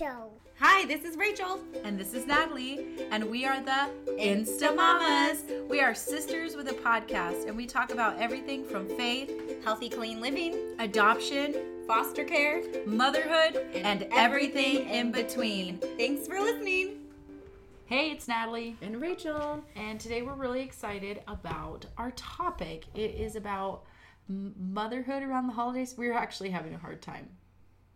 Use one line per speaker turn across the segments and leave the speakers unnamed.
show.
Hi, this is Rachel.
And this is Natalie, and we are the Insta Mamas. We are sisters with a podcast, and we talk about everything from faith,
Healthy, clean living,
adoption,
foster care,
motherhood, and, everything in between.
Thanks for listening.
Hey, it's Natalie,
And Rachel.
and today we're really excited about our topic. It is about motherhood around the holidays. We're actually having a hard time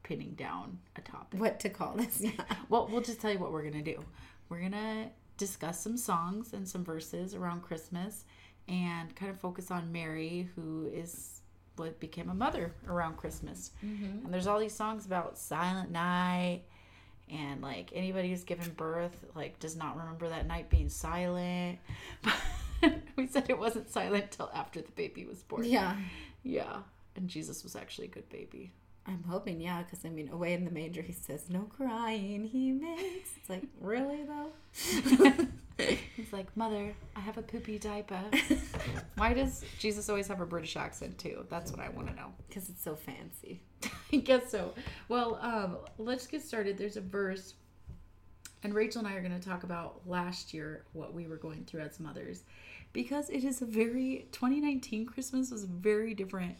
pinning down a topic.
What to call this? Yeah.
Well, we'll just tell you what we're going to do. We're going to discuss some songs and some verses around Christmas and kind of focus on Mary, who is what became a mother around Christmas. Mm-hmm. And there's all these songs about Silent Night and like anybody who's given birth like does not remember that night being silent. But we said it wasn't silent till after the baby was born.
Yeah.
Yeah. And Jesus was actually a good baby.
I'm hoping, yeah, because I mean, away in the manger, he says, no crying he makes. It's like, really, though?
He's like, Mother, I have a poopy diaper. Why does Jesus always have a British accent too? That's what I want to know.
Because it's so fancy.
I guess so. Well, um, let's get started. There's a verse, and Rachel and I are going to talk about last year what we were going through as mothers, because it is a very 2019 Christmas was very different.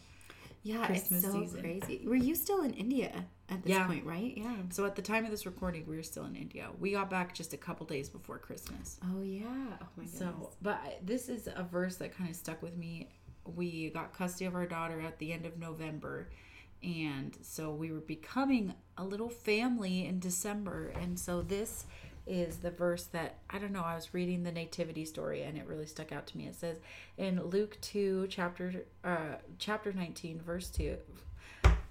Yeah,
Christmas
it's so
season.
crazy. Were you still in India at this
Yeah.
point, right? Yeah.
So at the time of this recording, we were still in India. We got back just a couple days before Christmas.
Oh, yeah. Oh, my goodness.
So, but this is a verse that kind of stuck with me. We got custody of our daughter at the end of November. And so we were becoming a little family in December. And so this is the verse that I don't know. I was reading the nativity story and it really stuck out to me. It says in Luke 2 chapter uh chapter 19 verse 2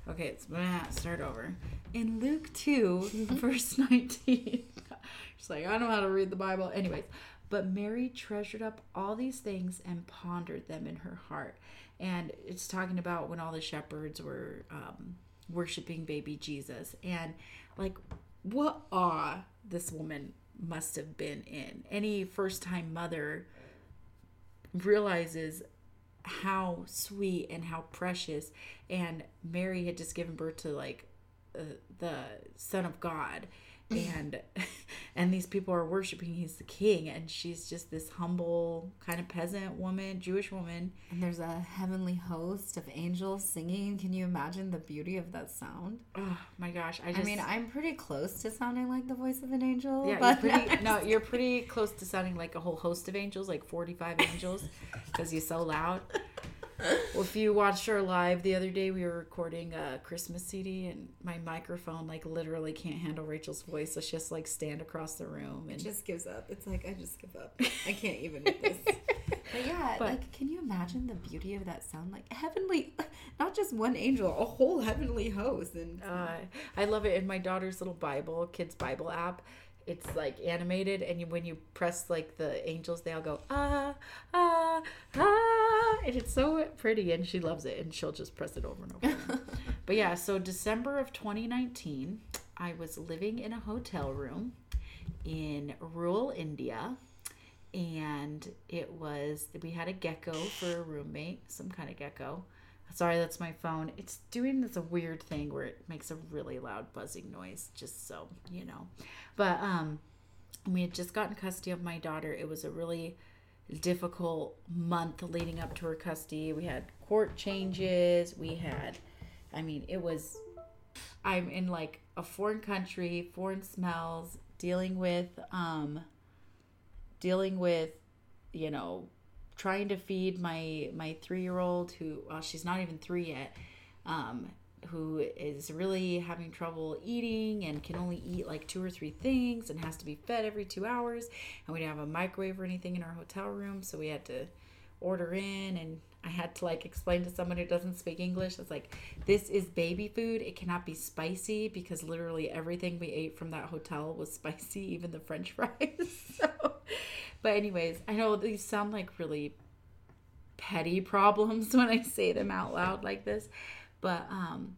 Okay, it's ah, start over. In Luke 2, verse 19. She's like, I don't know how to read the Bible. Anyways, but Mary treasured up all these things and pondered them in her heart. And it's talking about when all the shepherds were um, worshiping baby Jesus. And like, what awe this woman must have been in. Any first time mother realizes how sweet and how precious and mary had just given birth to like uh, the son of god and and these people are worshiping he's the king and she's just this humble kind of peasant woman jewish woman
And there's a heavenly host of angels singing. Can you imagine the beauty of that sound?
oh my gosh i just
I mean, I'm pretty close to sounding like the voice of an angel.
yeah,
but
you're pretty, no, you're pretty close to sounding like a whole host of angels, like 45 angels, because you're so loud. Well, if you watched our live the other day, we were recording a Christmas CD, and my microphone like literally can't handle Rachel's voice. So she just like stand across the room and
It just gives up. It's like I just give up. I can't even with this. But yeah,
But-
like can you imagine the beauty of that sound? Like heavenly, not just one angel, a whole heavenly host. And
Uh, I love it in my daughter's little Bible, kids Bible app. It's like animated, and you, when you press like the angels, they all go ah ah ah, and it's so pretty, and she loves it, and she'll just press it over and over. but yeah, so December of 2019, I was living in a hotel room in rural India, and it was we had a gecko for a roommate, some kind of gecko. Sorry, that's my phone. It's doing this weird thing where it makes a really loud buzzing noise, just so you know. But um we had just gotten custody of my daughter. It was a really difficult month leading up to her custody. We had court changes, we had I mean, it was I'm in like a foreign country, foreign smells, dealing with um dealing with you know trying to feed my my three year old who well she's not even three yet um who is really having trouble eating and can only eat like two or three things and has to be fed every two hours. And we didn't have a microwave or anything in our hotel room so we had to order in and I had to like explain to someone who doesn't speak English. It's like this is baby food. It cannot be spicy because literally everything we ate from that hotel was spicy, even the French fries. so, but anyways, I know these sound like really petty problems when I say them out loud like this, but um,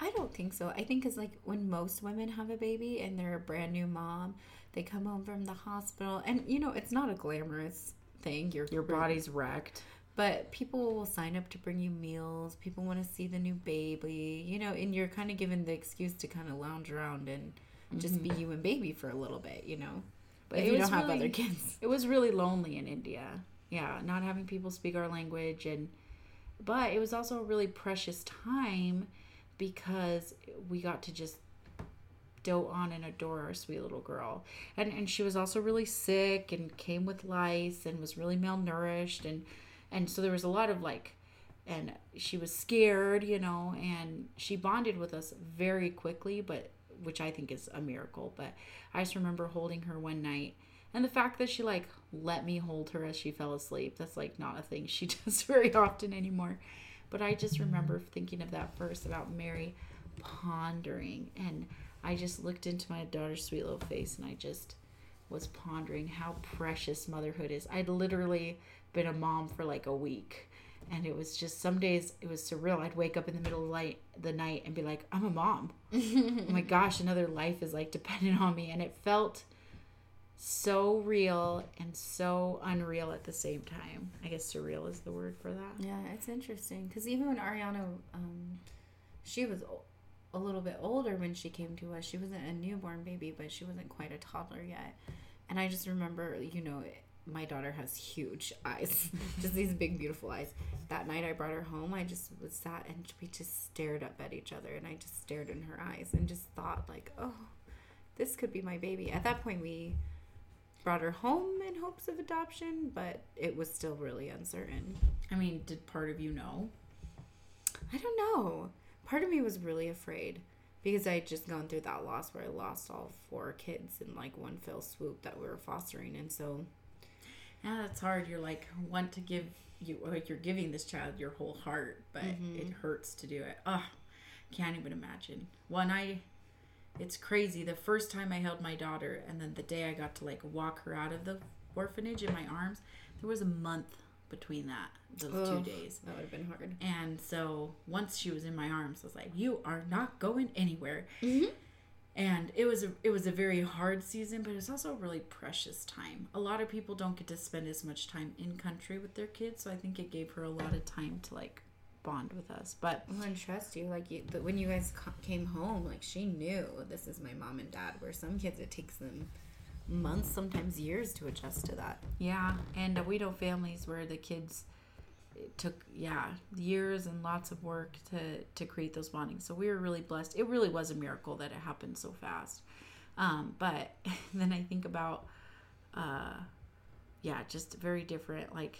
I don't think so. I think it's like when most women have a baby and they're a brand new mom, they come home from the hospital, and you know it's not a glamorous thing. Your
your body's wrecked.
But people will sign up to bring you meals. People want to see the new baby, you know, and you're kind of given the excuse to kind of lounge around and just be mm-hmm. you and baby for a little bit, you know.
But
if you don't have other kids.
It was really lonely in India. Yeah, not having people speak our language and but it was also a really precious time because we got to just dote on and adore our sweet little girl. And and she was also really sick and came with lice and was really malnourished and and so there was a lot of like and she was scared, you know, and she bonded with us very quickly, but which I think is a miracle. But I just remember holding her one night and the fact that she like let me hold her as she fell asleep, that's like not a thing she does very often anymore. But I just remember thinking of that verse about Mary pondering and I just looked into my daughter's sweet little face and I just was pondering how precious motherhood is. I'd literally been a mom for like a week and it was just some days it was surreal. I'd wake up in the middle of the night, the night and be like, I'm a mom. oh my gosh, another life is like dependent on me and it felt so real and so unreal at the same time. I guess surreal is the word for that.
Yeah, it's interesting because even when Ariana, um, she was a little bit older when she came to us. She wasn't a newborn baby, but she wasn't quite a toddler yet. And I just remember, you know, my daughter has huge eyes, just these big, beautiful eyes. That night I brought her home, I just was sat and we just stared up at each other, and I just stared in her eyes and just thought, like, oh, this could be my baby. At that point, we brought her home in hopes of adoption, but it was still really uncertain.
I mean, did part of you know?
I don't know. Part of me was really afraid because I had just gone through that loss where I lost all four kids in like one fell swoop that we were fostering, and so
Yeah, that's hard. You're like want to give you like you're giving this child your whole heart, but it hurts to do it. Ugh, can't even imagine. When I, it's crazy. The first time I held my daughter, and then the day I got to like walk her out of the orphanage in my arms, there was a month between that those two days.
that would have been hard.
And so once she was in my arms, I was like, "You are not going anywhere."
Mhm.
And it was a it was a very hard season, but it was also a really precious time. A lot of people don't get to spend as much time in country with their kids, so I think it gave her a lot of time to like bond with us. But
Well, and trust you, like you, but when you guys came home, like she knew this is my mom and dad. Where some kids, it takes them months, sometimes years, to adjust to that.
yeah, and uh, we know families where the kids it took yeah years and lots of work to to create those bondings. So we were really blessed. It really was a miracle that it happened so fast. Um, but then I think about uh, yeah, just very different. Like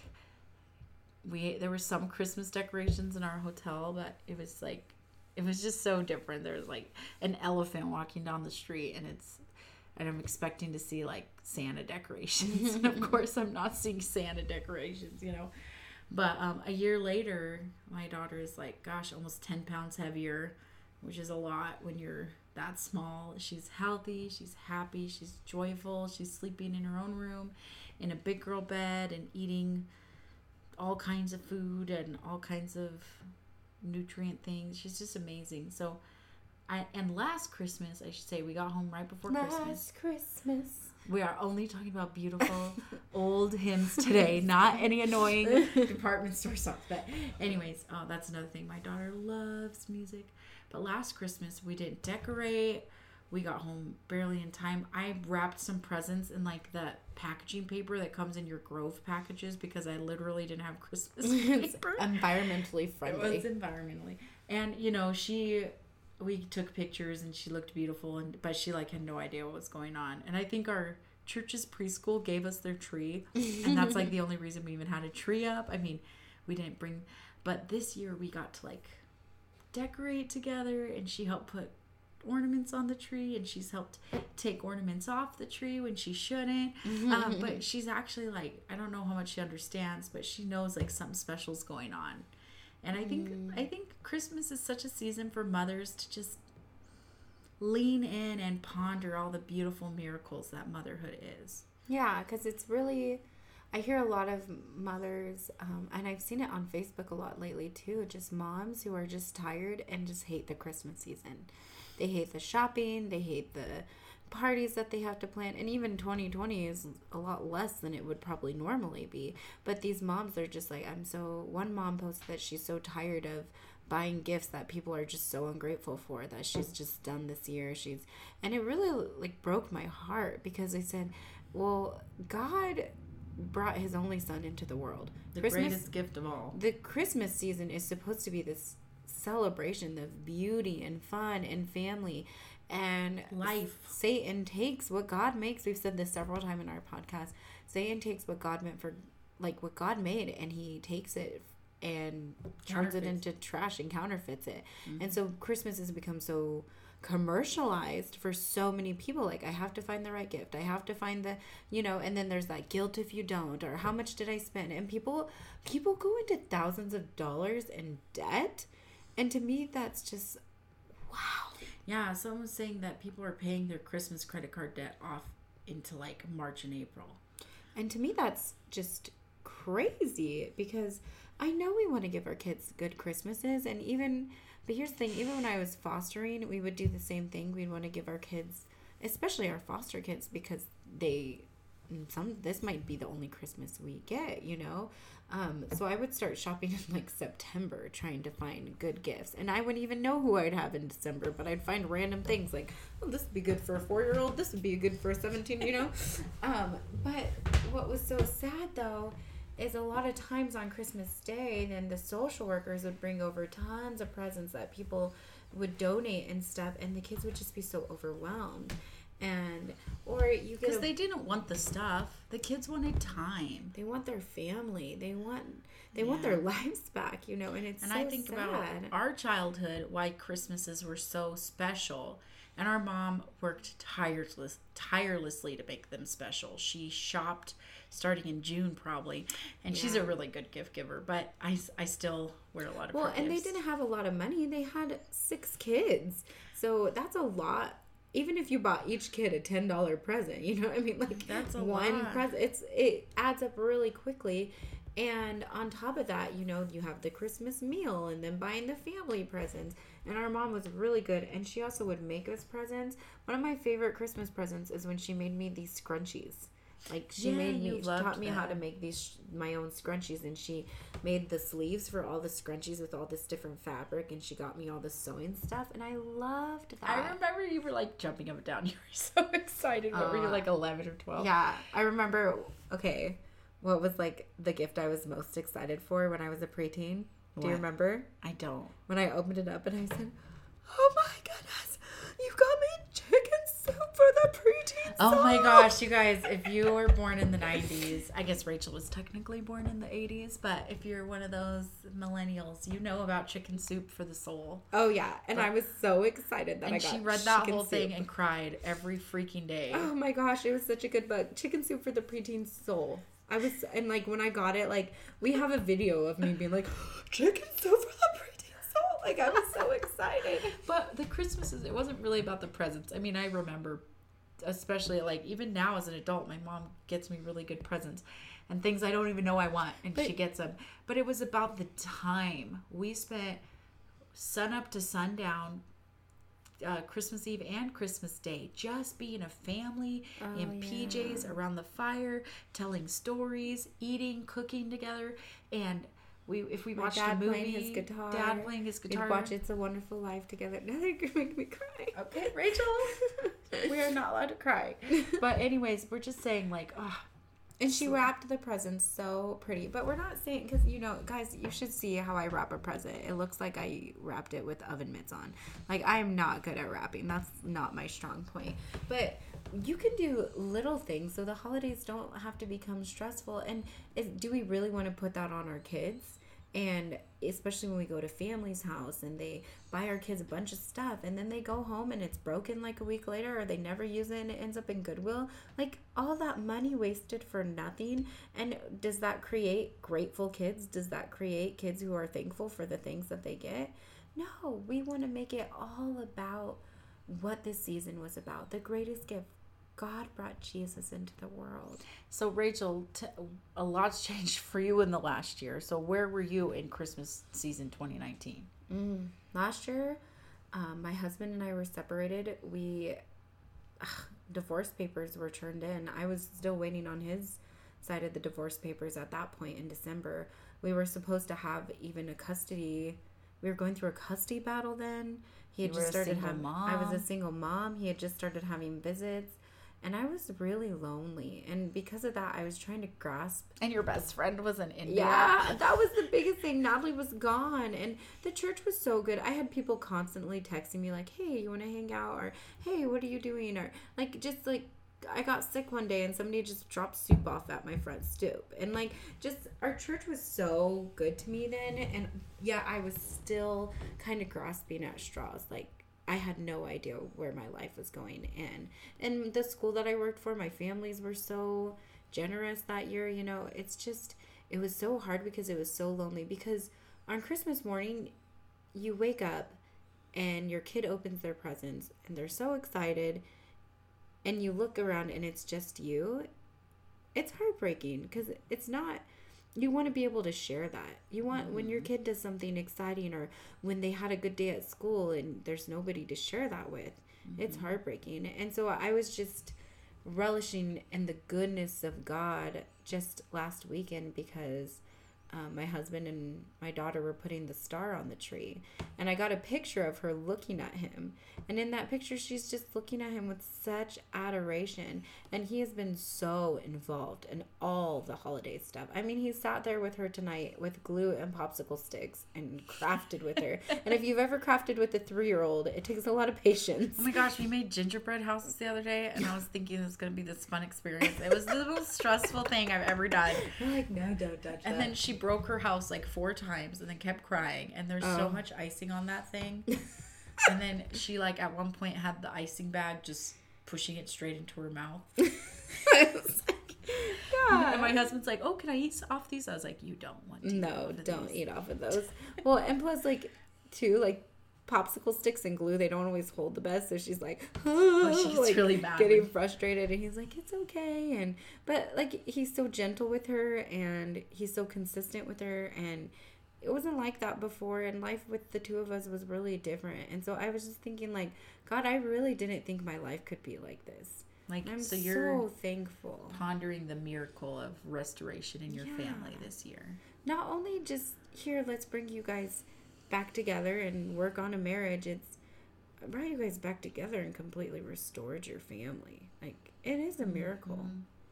we there were some Christmas decorations in our hotel, but it was like it was just so different. There was like an elephant walking down the street, and it's and I'm expecting to see like Santa decorations, and of course I'm not seeing Santa decorations, you know. But um, a year later, my daughter is like, gosh, almost ten pounds heavier, which is a lot when you're that small. She's healthy, she's happy, she's joyful, she's sleeping in her own room, in a big girl bed, and eating all kinds of food and all kinds of nutrient things. She's just amazing. So, I and last Christmas, I should say, we got home right before Christmas.
Last Christmas.
We are only talking about beautiful old hymns today, not any annoying department store songs. But, anyways, oh, that's another thing. My daughter loves music. But last Christmas, we didn't decorate. We got home barely in time. I wrapped some presents in like the packaging paper that comes in your Grove packages because I literally didn't have Christmas
It's
paper.
environmentally
It
friendly.
was environmentally, and you know she, we took pictures and she looked beautiful, and but she like had no idea what was going on. And I think our church's preschool gave us their tree, and that's like the only reason we even had a tree up. I mean, we didn't bring, but this year we got to like decorate together, and she helped put ornaments on the tree and she's helped take ornaments off the tree when she shouldn't um, but she's actually like i don't know how much she understands but she knows like something special's going on and i think i think christmas is such a season for mothers to just lean in and ponder all the beautiful miracles that motherhood is
Yeah, because it's really, I hear a lot of mothers, um, and I've seen it on Facebook a lot lately too, just moms who are just tired and just hate the Christmas season. They hate the shopping, they hate the parties that they have to plan, and even 2020 is a lot less than it would probably normally be. But these moms are just like, I'm so, one mom posted that she's so tired of buying gifts that people are just so ungrateful for that she's just done this year. She's and it really like broke my heart because I said, "Well, God brought his only son into the world.
The greatest gift of all.
The Christmas season is supposed to be this celebration of beauty and fun and family and
life.
Satan takes what God makes. We've said this several times in our podcast. Satan takes what God meant for like what God made and he takes it and turns it into trash and counterfeits it. Mm-hmm. And so Christmas has become so commercialized for so many people like i have to find the right gift i have to find the you know and then there's that guilt if you don't or how much did i spend and people people go into thousands of dollars in debt and to me that's just wow
yeah someone was saying that people are paying their christmas credit card debt off into like march and april
and to me that's just crazy because i know we want to give our kids good christmases and even but here's the thing even when I was fostering, we would do the same thing. We'd want to give our kids, especially our foster kids, because they some this might be the only christmas we get you know? Um, so i would start shopping in like september trying to find good gifts. And i wouldn't even know who i'd have in december but i'd find random things like oh this would be good for a four year old this would be good for a 17 you know? Um, but what was so sad though is a lot of times on Christmas Day, then the social workers would bring over tons of presents that people would donate and stuff, and the kids would just be so overwhelmed. And or you
because they didn't want the stuff. The kids wanted time.
They want their family. They want they yeah. want their lives back. You know, and it's and so I think sad. about
our childhood, why Christmases were so special and our mom worked tireless, tirelessly to make them special. She shopped starting in June probably, and yeah. she's a really good gift giver. But I, I still wear a lot of
well, and gifts. they didn't have a lot of money. They had six kids, so that's a lot. Even if you bought each kid a ten dollar present, you know, what I mean, like
that's
one present. It's it adds up really quickly. And on top of that, you know, you have the Christmas meal and then buying the family presents. And our mom was really good. And she also would make us presents. One of my favorite Christmas presents is when she made me these scrunchies. Like she yeah, made me, she taught me that. how to make these my own scrunchies, and she made the sleeves for all the scrunchies with all this different fabric, and she got me all the sewing stuff, and I loved that.
I remember you were like jumping up and down. You were so excited. What uh, were you like eleven or twelve?
Yeah, I remember. Okay, what was like the gift I was most excited for when I was a preteen? Do you remember?
I don't.
When I opened it up and I said, "Oh my goodness, you got me for the preteen."
Oh my gosh, you guys! If you were born in the '90s, I guess Rachel was technically born in the '80s, but if you're one of those millennials, you know about chicken soup for the soul.
Oh yeah, and but, I was so excited that I got.
she read that whole soup. thing and cried every freaking day.
Oh my gosh, it was such a good book. Chicken soup for the preteen soul. I was and like when I got it, like we have a video of me being like, chicken soup for the preteen. Like I was so excited.
But the Christmases, it wasn't really about the presents. I mean, I remember, especially like even now as an adult, my mom gets me really good presents and things I don't even know I want, and but, she gets them. But it was about the time we spent sun up to sundown uh, Christmas Eve and Christmas Day, just being a family oh, in yeah. PJs around the fire, telling stories, eating, cooking together, and we if we My watched a movie, playing his guitar, dad playing his guitar,
we'd watch It's a Wonderful Life together. Now they're gonna make me cry.
Okay, Rachel, we are not allowed to cry. But anyways, we're just saying like, oh,
and she wrapped the presents so pretty. But we're not saying, because, you know, guys, you should see how I wrap a present. It looks like I wrapped it with oven mitts on. Like, I'm not good at wrapping. That's not my strong point. But you can do little things so the holidays don't have to become stressful. And if, do we really want to put that on our kids? And especially when we go to family's house and they buy our kids a bunch of stuff and then they go home and it's broken like a week later or they never use it and it ends up in goodwill like all that money wasted for nothing. And does that create grateful kids? Does that create kids who are thankful for the things that they get? No we want to make it all about what this season was about the greatest gift God brought Jesus into the world.
So, Rachel, t- a lot's changed for you in the last year. So, where were you in Christmas season 2019?
Mm, last year, um, my husband and I were separated. We, ugh, divorce papers were turned in. I was still waiting on his side of the divorce papers at that point in December. We were supposed to have even a custody we were going through a custody battle then. He had
You
just started having. I was a single mom. He had just started having visits, and I was really lonely. And because of that, I was trying to grasp
And your best friend was in India.
yeah, that was the biggest thing. Natalie was gone, and the church was so good. I had people constantly texting me like, "Hey, you want to hang out?" or "Hey, what are you doing?" or like just like I got sick one day and somebody just dropped soup off at my front stoop, and like just our church was so good to me then, and yeah, I was still kind of grasping at straws, like. I had no idea where my life was going and and the school that I worked for my families were so generous that year you know it's just it was so hard because it was so lonely because on christmas morning you wake up and your kid opens their presents and they're so excited and you look around and it's just you it's heartbreaking because it's not you want to be able to share that. You want when your mm-hmm. kid does something exciting or when they had a good day at school and there's nobody to share that with it's mm-hmm. heartbreaking. And so i was just relishing in the goodness of god just last weekend because um, my husband and my daughter were putting the star on the tree and i got a picture of her looking at him. And in that picture she's just looking at him with such adoration. And he has been so involved in all the holiday stuff. I mean he sat there with her tonight with glue and popsicle sticks and crafted with her. And if you've ever crafted with a three-year-old it takes a lot of patience.
Oh my gosh, we made gingerbread houses the other day, and I was thinking it was going to be this fun experience. It was the most stressful thing I've ever done.
You're like no don't touch
And then she broke her house like four times and then kept crying. And there's so
Oh.
much icing on that thing. and then she, like, at one point had the icing bag just pushing it straight into her mouth. God. And my husband's like, Oh, can I eat off these? I was like, You don't want to. eat
No,
of
don't
these."
eat off of those. Well, and plus, like, too, like, popsicle sticks and glue, they don't always hold the best. So she's like,
she gets
like,
really mad
getting frustrated. And he's like, it's okay. And, but, like, he's so gentle with her and he's so consistent with her. And it wasn't like that before. And life with the two of us was really different. And so I was just thinking, like, God, I really didn't think my life could be like this.
Like,
I'm
so
so,
you're
thankful.
pondering the miracle of restoration in your
Yeah.
family this year.
not only just here let's bring you guys back together and work on a marriage it's brought you guys back together and completely restored your family like it is a miracle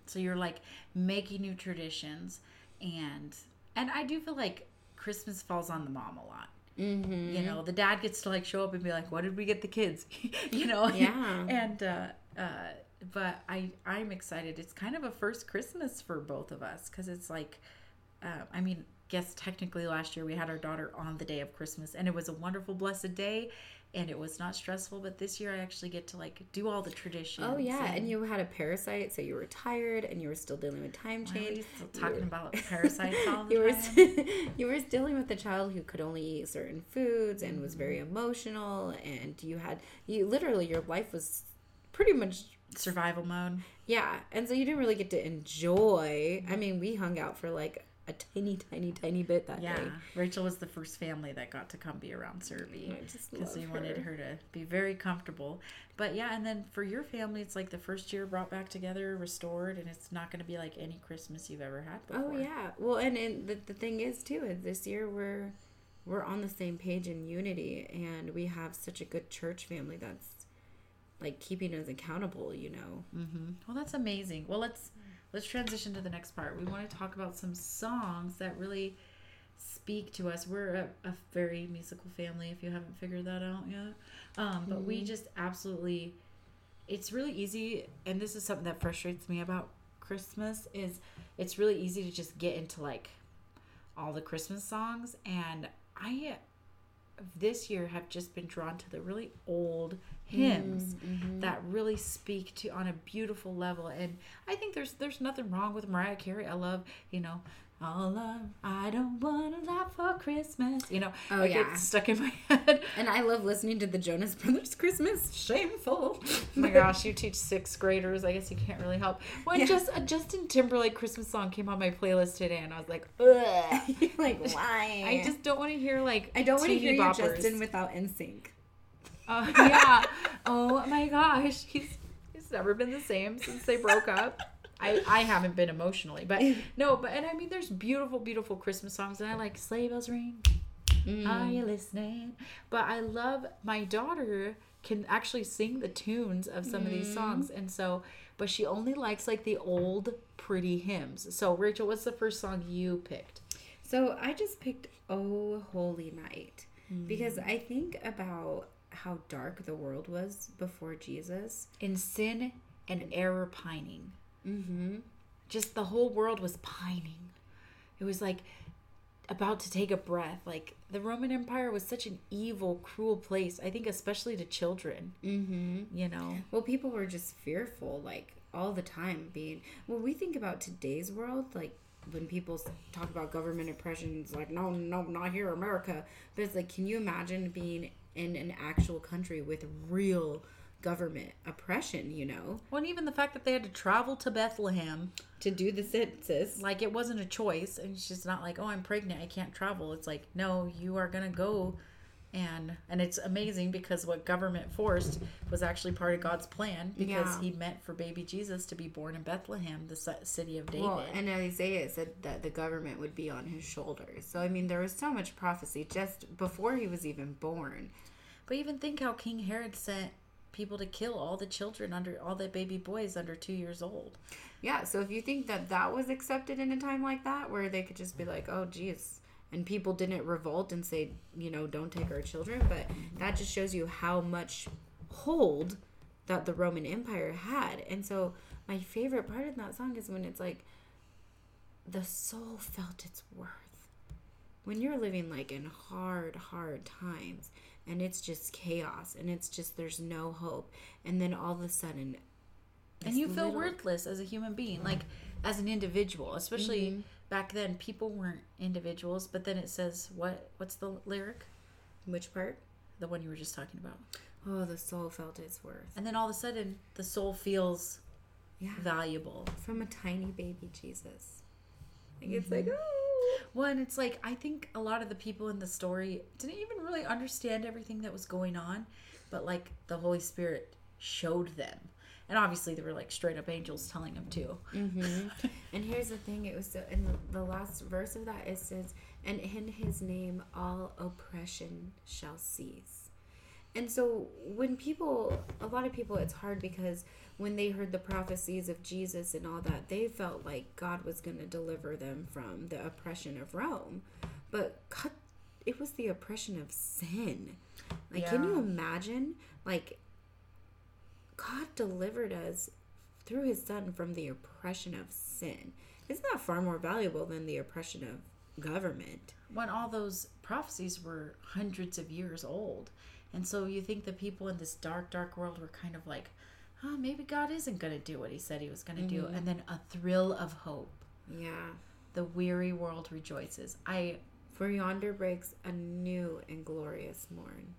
So you're like making new traditions, and and I do feel like Christmas falls on the mom a lot.
mm-hmm.
You know, the dad gets to like show up and be like, "What did we get the kids?" you know.
Yeah.
and uh, uh, but I I'm excited. It's kind of a first Christmas for both of us because it's like, uh, I mean, guess technically last year we had our daughter on the day of Christmas, and it was a wonderful, blessed day. And it was not stressful, but this year I actually get to like do all the traditions.
oh yeah and you had a parasite so you were tired and you were still dealing with time
Why are we
change
still talking
were-
about parasites all the
you were you were dealing with a child who could only eat certain foods and was very
Mm-hmm.
emotional and you had you literally your life was pretty much
survival mode.
Yeah, and so you didn't really get to enjoy. I mean, we hung out for like a tiny, tiny, tiny bit that
Yeah,
day.
Rachel was the first family that got to come be around Serby because we wanted
her.
her to be very comfortable. But yeah, and then for your family, it's like the first year brought back together, restored, and it's not going to be like any Christmas you've ever had before.
Oh yeah. Well, and, and the, the thing is too is this year we're we're on the same page in unity, and we have such a good church family that's like keeping us accountable. You know.
Mm-hmm. Well, that's amazing. Well, let's let's transition to the next part. We want to talk about some songs that really speak to us. We're a, a very musical family. If you haven't figured that out yet, um, but we just absolutely. It's really easy, and this is something that frustrates me about Christmas. Is it's really easy to just get into like all the Christmas songs, and I this year have just been drawn to the really old hymns mm, mm-hmm. that really speak to on a beautiful level and i think there's there's nothing wrong with mariah carey i love you know all of i don't want a lot for christmas you know
Oh,
like
yeah.
it's stuck in my head
And I love listening to the Jonas Brothers Christmas. Shameful.
Oh my gosh, you teach sixth graders. I guess you can't really help. When
Yeah.
just a Justin Timberlake Christmas song came on my playlist today, and I was like, Ugh.
like why?
I just don't want to hear like
I don't want to hear. Justin without NSYNC.
Uh, yeah. oh my gosh, he's he's never been the same since they broke up. I, I haven't been emotionally, but no, but and I mean, there's beautiful, beautiful Christmas songs, and I like sleigh bells ring, mm. Are you listening? But I love my daughter can actually sing the tunes of some of these mm. songs, and so, but she only likes like the old pretty hymns. So, Rachel, what's the first song you picked?
So I just picked Oh Holy Night because mm. I think about how dark the world was before Jesus.
In sin and error pining.
Mm-hmm.
Just the whole world was pining. It was like about to take a breath. Like the Roman Empire was such an evil, cruel place. I think, especially to children.
Mm-hmm.
You know,
Well, people were just fearful, like all the time. Being well, we think about today's world, like when people talk about government oppression, it's like no, no, not here, America. But it's like, can you imagine being in an actual country with real government oppression? You know,
well, and even the fact that they had to travel to Bethlehem,
to do the census.
like it wasn't a choice. And it's just not like, oh, I'm pregnant, I can't travel. It's like, no, you are gonna go. And and it's amazing because what government forced was actually part of God's plan because
Yeah.
He meant for baby Jesus to be born in Bethlehem, the city of David.
Well, and Isaiah said that the government would be on his shoulders. So I mean, there was so much prophecy just before he was even born.
But even think how King Herod sent people to kill all the children under all the baby boys under two years old.
Yeah, so if you think that that was accepted in a time like that, where they could just be like, "Oh, geez," and people didn't revolt and say, you know, "Don't take our children," but that just shows you how much hold that the Roman Empire had. And so, my favorite part of that song is when it's like, the soul felt its worth. When you're living like in hard, hard times, and it's just chaos, and it's just there's no hope, and then all of a sudden
And you feel
little-
worthless as a human being, like as an individual. Especially
Mm-hmm.
Back then, people weren't individuals. But then it says, "What? What's the lyric?
Which part?
The one you were just talking about."
Oh, the soul felt its worth.
And then all of a sudden, the soul feels
Yeah.
valuable.
From a tiny baby Jesus. Like it's
Mm-hmm.
like, oh.
Well, and it's like I think a lot of the people in the story didn't even really understand everything that was going on, but like the Holy Spirit showed them, and obviously they were like straight up angels telling them too.
hmm and here's the thing it was so, in the, the last verse of that it says, and in his name all oppression shall cease. And so when people, a lot of people, it's hard because when they heard the prophecies of Jesus and all that, they felt like God was going to deliver them from the oppression of Rome. But God, it was the oppression of sin. Like, can you imagine? Like, God delivered us through his son from the oppression of sin. Isn't that far more valuable than the oppression of government?
When all those prophecies were hundreds of years old, and so you think the people in this dark, dark world were kind of like, "Oh, maybe God isn't going to do what He said He was going to do," mm-hmm. and then a thrill of hope.
Yeah.
The weary world rejoices. I
For yonder breaks a new and glorious morn.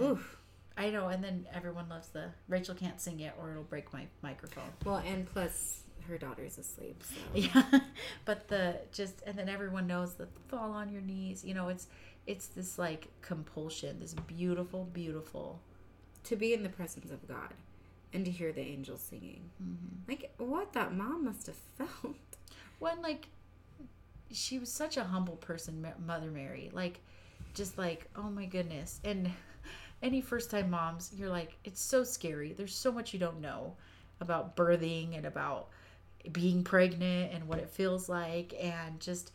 Oof.
I know, and then everyone loves the Rachel can't sing it or it'll break my microphone.
Well, and plus her daughter's asleep. So.
Yeah, but the just and then everyone knows the fall on your knees. You know, it's it's this like compulsion, this beautiful, beautiful.
To be in the presence of God and to hear the angels singing. Mm-hmm. Like, what that mom must have felt.
When like she was such a humble person, Mother Mary. Like, just like oh my goodness, and any first time moms, you're like it's so scary. There's so much you don't know about birthing and about being pregnant and what it feels like and just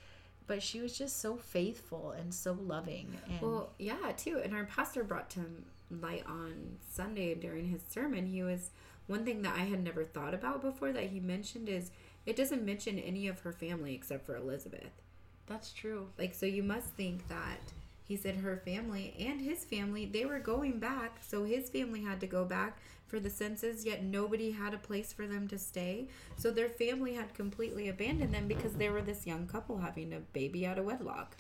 but she was just so faithful and so loving and
Well, yeah, too. And our pastor brought to light on Sunday during his sermon. He was one thing that I had never thought about before that he mentioned is it doesn't mention any of her family except for Elizabeth.
that's true
Like, so you must think that he said her family and his family, they were going back. So his family had to go back for the census, yet nobody had a place for them to stay. So their family had completely abandoned them because they were this young couple having a baby out of wedlock.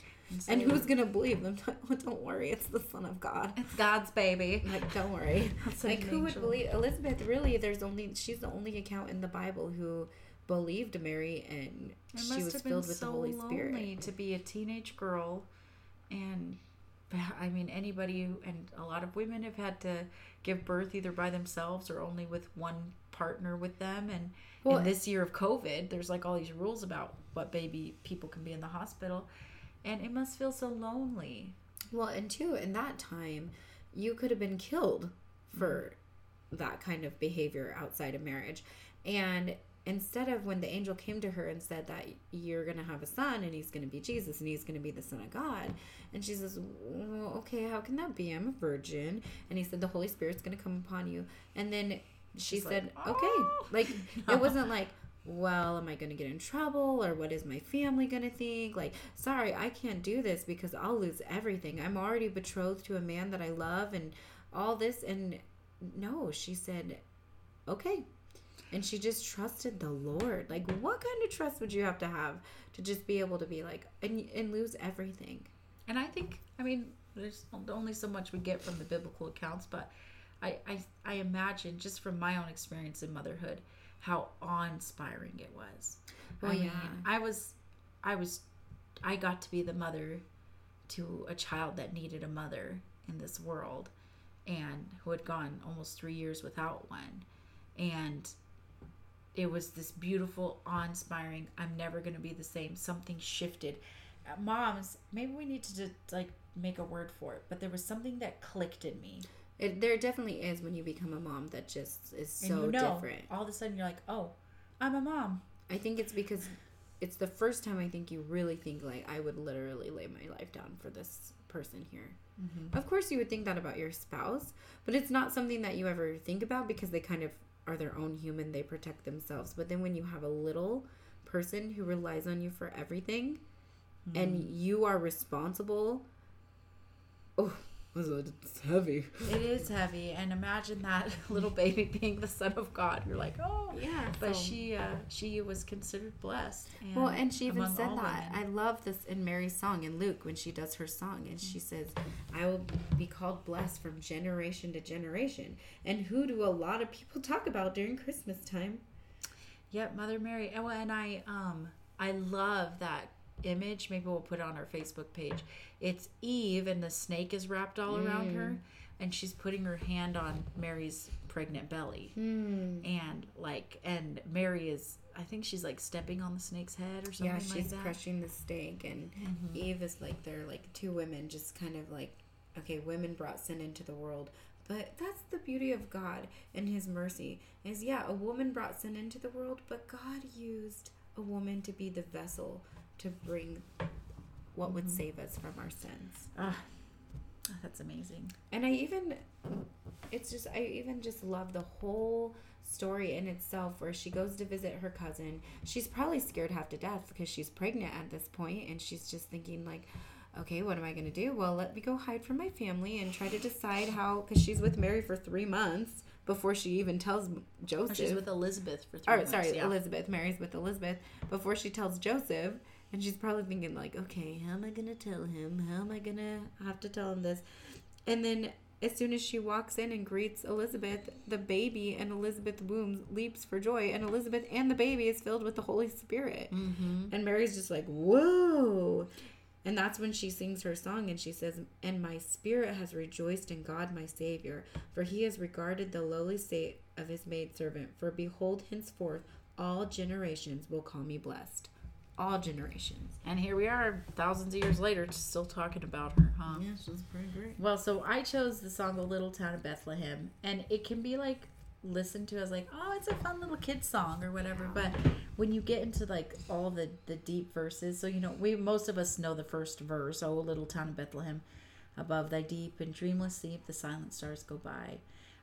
And who's going to believe them? Don't worry, it's the Son of God.
it's god's baby
Like, don't worry. Like, who would believe Elizabeth? Really, there's only she's the only account in the Bible who believed Mary and
it
she was filled with
so
the Holy Spirit.
to be a teenage girl and i mean anybody and a lot of women have had to give birth either by themselves or only with one partner with them and
Well,
in this year of covid there's like all these rules about what baby people can be in the hospital and it must feel so lonely.
Well, and two, in that time, you could have been killed for mm-hmm. that kind of behavior outside of marriage. And instead of when the angel came to her and said that you're going to have a son and he's going to be Jesus and he's going to be the son of God, and she says, well, okay, how can that be? I'm a virgin. And he said, the Holy Spirit's going to come upon you. And then she
She's
said,
like,
okay.
"Oh."
Like, it wasn't like, well, am I going to get in trouble or what is my family going to think? Like, sorry, I can't do this because I'll lose everything. I'm already betrothed to a man that I love and all this. And no, she said, okay. And she just trusted the Lord. Like, what kind of trust would you have to have to just be able to be like, and, and lose everything?
And I think, I mean, there's only so much we get from the biblical accounts, but I, I, I imagine just from my own experience in motherhood, how awe-inspiring it was.
Well,
I mean,
yeah.
I was, I was, I got to be the mother to a child that needed a mother in this world, and who had gone almost three years without one, and it was this beautiful, awe-inspiring. I'm never gonna be the same. Something shifted. Uh, Moms, maybe we need to just like make a word for it, but there was something that clicked in me.
It, there definitely is when you become a mom that just is so
and you know,
different.
all of a sudden you're like, oh, I'm a mom.
I think it's because it's the first time I think you really think like I would literally lay my life down for this person here. Of course, you would think that about your spouse, but it's not something that you ever think about because they kind of are their own human. They protect themselves. But then when you have a little person who relies on you for everything, and mm-hmm. you are responsible. Oh, it's heavy.
It is heavy, and imagine that little baby being the son of God. You're like, oh,
Yeah,
But
so-
she, uh, she was considered blessed. And
Well, and she even said
all
that. I love this in Mary's song in Luke when she does her song, and she says, "I will be called blessed from generation to generation." And who do a lot of people talk about during Christmas time?
Yep, Mother Mary. And, well, and I, um, I love that image. Maybe we'll put it on our Facebook page. It's Eve, and the snake is wrapped all around her, and she's putting her hand on Mary's pregnant belly.
Hmm.
And like, and Mary is, I think she's like stepping on the snake's head or something
Yeah,
like
she's
that.
crushing the snake, and Eve is like they're like two women, just kind of like, okay, women brought sin into the world. But that's the beauty of God and His mercy. Is yeah, a woman brought sin into the world, but God used a woman to be the vessel to bring what would save us from our sins.
Ah, that's amazing.
And I even, it's just, I even just love the whole story in itself where she goes to visit her cousin. She's probably scared half to death because she's pregnant at this point and she's just thinking, like, okay, what am I going to do? Well, let me go hide from my family and try to decide how, because she's with Mary for three months before she even tells Joseph.
Oh, she's with Elizabeth for three
Or
months.
sorry,
yeah.
Elizabeth. Mary's with Elizabeth before she tells Joseph, and she's probably thinking like, okay, how am I gonna tell him? How am I gonna have to tell him this? And then as soon as she walks in and greets Elizabeth, the baby in Elizabeth's womb leaps for joy, and Elizabeth and the baby is filled with the Holy Spirit.
Mm-hmm.
And Mary's just like, whoa. And that's when she sings her song and she says, And my spirit has rejoiced in God my Savior, for he has regarded the lowly state of his maidservant. For behold, henceforth all generations will call me blessed. All generations.
And here we are, thousands of years later, still talking about her, huh?
Yeah, she's pretty great.
Well, so I chose the song "The Little Town of Bethlehem," and it can be like listened to as like, oh, it's a fun little kid song or whatever. But when you get into like all the the deep verses, so you know, we most of us know the first verse, "Oh, little town of Bethlehem, above thy deep and dreamless sleep, the silent stars go by."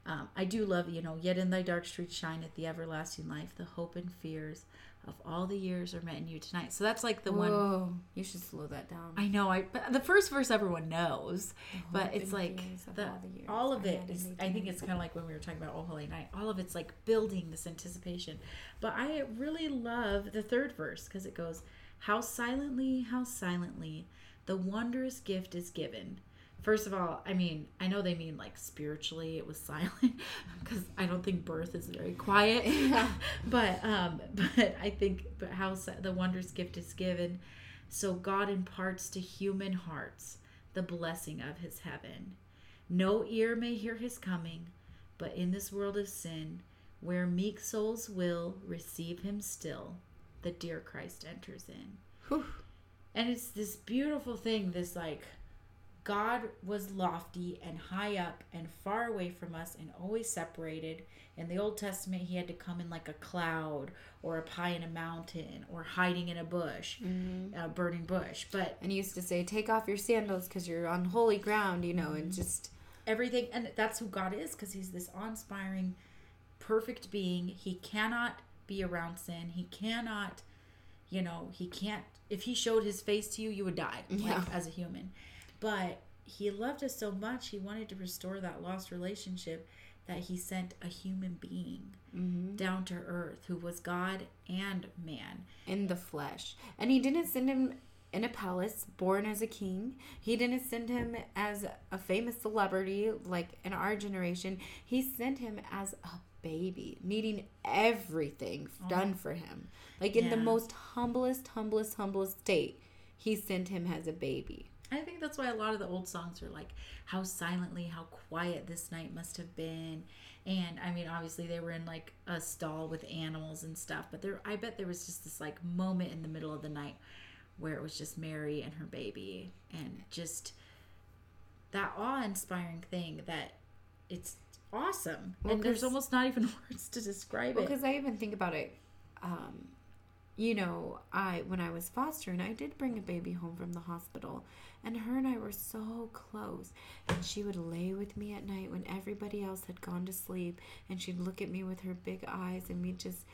Um, I do love, you know, yet in thy dark streets shineth the everlasting life. The hope and fears of all the years are met in you tonight. So that's like the one
you should slow that down.
I know. I but the first verse everyone knows, oh,
but
it's like the
all the
all of it is. I think it's kind of like when we were talking about Oh Holy Night. All of it's like building this anticipation. But I really love the third verse because it goes, "How silently, how silently, the wondrous gift is given." First of all, I mean, I know they mean like spiritually it was silent because I don't think birth is very quiet. but um but I think but how the wondrous gift is given so God imparts to human hearts the blessing of his heaven. No ear may hear his coming, but in this world of sin, where meek souls will receive him still, the dear Christ enters in.
Whew.
and it's this beautiful thing this like god was lofty and high up and far away from us and always separated. In the old testament he had to come in like a cloud or up high in a mountain or hiding in a bush mm-hmm. a burning bush. But
And he used to say, "Take off your sandals because you're on holy ground," you know, and mm-hmm. just
everything and that's who god is because he's this awe-inspiring perfect being. He cannot be around sin. He cannot you know he can't if he showed his face to you you would die
Yeah.
like as a human but he loved us so much he wanted to restore that lost relationship that he sent a human being mm-hmm. down to earth who was god and man
in the flesh. And he didn't send him in a palace, born as a king. He didn't send him as a famous celebrity like in our generation. He sent him as a baby, needing everything oh. done for him. Like in the most humblest, humblest, humblest state, he sent him as a baby.
I think that's why a lot of the old songs are like how silently, how quiet this night must have been. And I mean, obviously they were in like a stall with animals and stuff, but there I bet there was just this like moment in the middle of the night where it was just Mary and her baby and just that awe-inspiring thing that it's awesome.
Well,
and there's almost not even words to describe it.
Because I even think about it, um, you know, I when I was fostering, I did bring a baby home from the hospital, and her and I were so close. And she would lay with me at night when everybody else had gone to sleep, and she'd look at me with her big eyes, and we'd just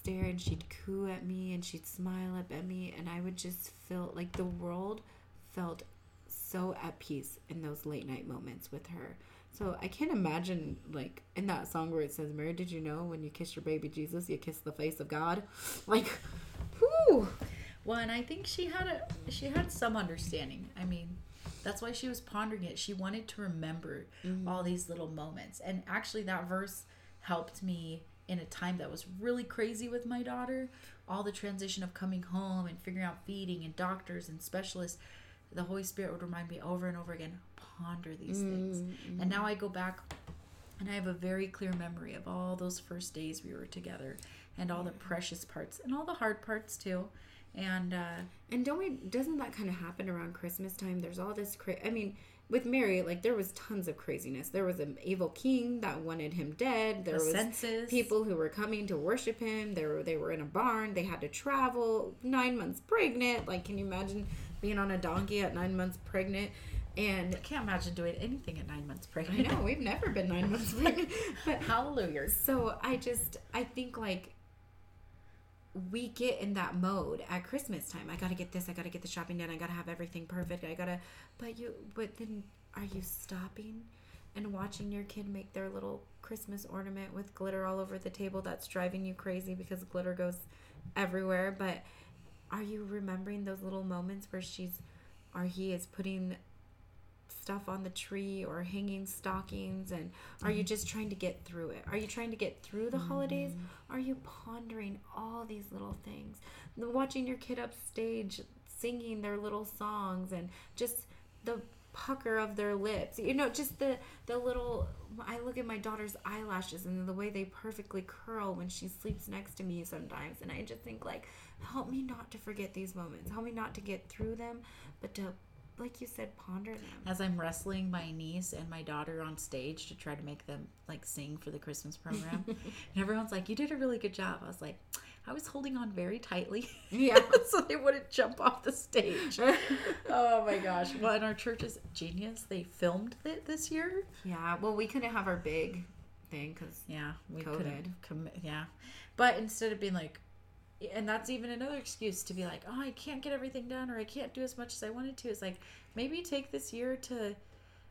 stare, and she'd coo at me, and she'd smile up at me, and I would just feel like the world felt so at peace in those late night moments with her. So I can't imagine like in that song where it says, "Mary, did you know when you kiss your baby Jesus, you kiss the face of God?" Like, whoo.
Well, and I think she had a she had some understanding. I mean, that's why she was pondering it. She wanted to remember mm-hmm. all these little moments. And actually that verse helped me in a time that was really crazy with my daughter. All the transition of coming home and figuring out feeding and doctors and specialists. The Holy Spirit would remind me over and over again, ponder these mm-hmm. things. And now I go back and I have a very clear memory of all those first days we were together and all the precious parts and all the hard parts too. And uh,
And don't we? Doesn't that kind of happen around Christmas time? There's all this cra- I mean, with Mary, like there was tons of craziness. There was an evil king that wanted him dead. There
the
was
senses.
people who were coming to worship him. They were they were in a barn. They had to travel. Nine months pregnant. Like, can you imagine being on a donkey at nine months pregnant? And
I can't imagine doing anything at nine months pregnant.
I know we've never been nine months pregnant, but
Hallelujah.
so I just I think like we get in that mode at Christmas time. I gotta get this. I gotta get the shopping done. I gotta have everything perfect. I gotta. But you. But then, are you stopping and watching your kid make their little Christmas ornament with glitter all over the table? That's driving you crazy because glitter goes everywhere. But are you remembering those little moments where she's, or he is putting stuff on the tree or hanging stockings and are you mm-hmm. just trying to get through it? Are you trying to get through the holidays? Mm-hmm. Are you pondering all these little things? Watching your kid upstage singing their little songs and just the pucker of their lips. You know just the the little i look at my daughter's eyelashes and the way they perfectly curl when she sleeps next to me sometimes and i just think like help me not to forget these moments. Help me not to get through them but to like you said ponder them
As I'm wrestling my niece and my daughter on stage to try to make them like sing for the Christmas program, and everyone's like, "You did a really good job." I was like, "I was holding on very tightly,
Yeah.
so they wouldn't jump off the stage." oh my gosh! Well, and our church is genius. They filmed it this year.
Yeah, well, we couldn't have our big thing because
Yeah, we
COVID.
couldn't commit. Yeah, but instead of being like, and that's even another excuse to be like, oh, I can't get everything done or I can't do as much as I wanted to. It's like maybe take this year to.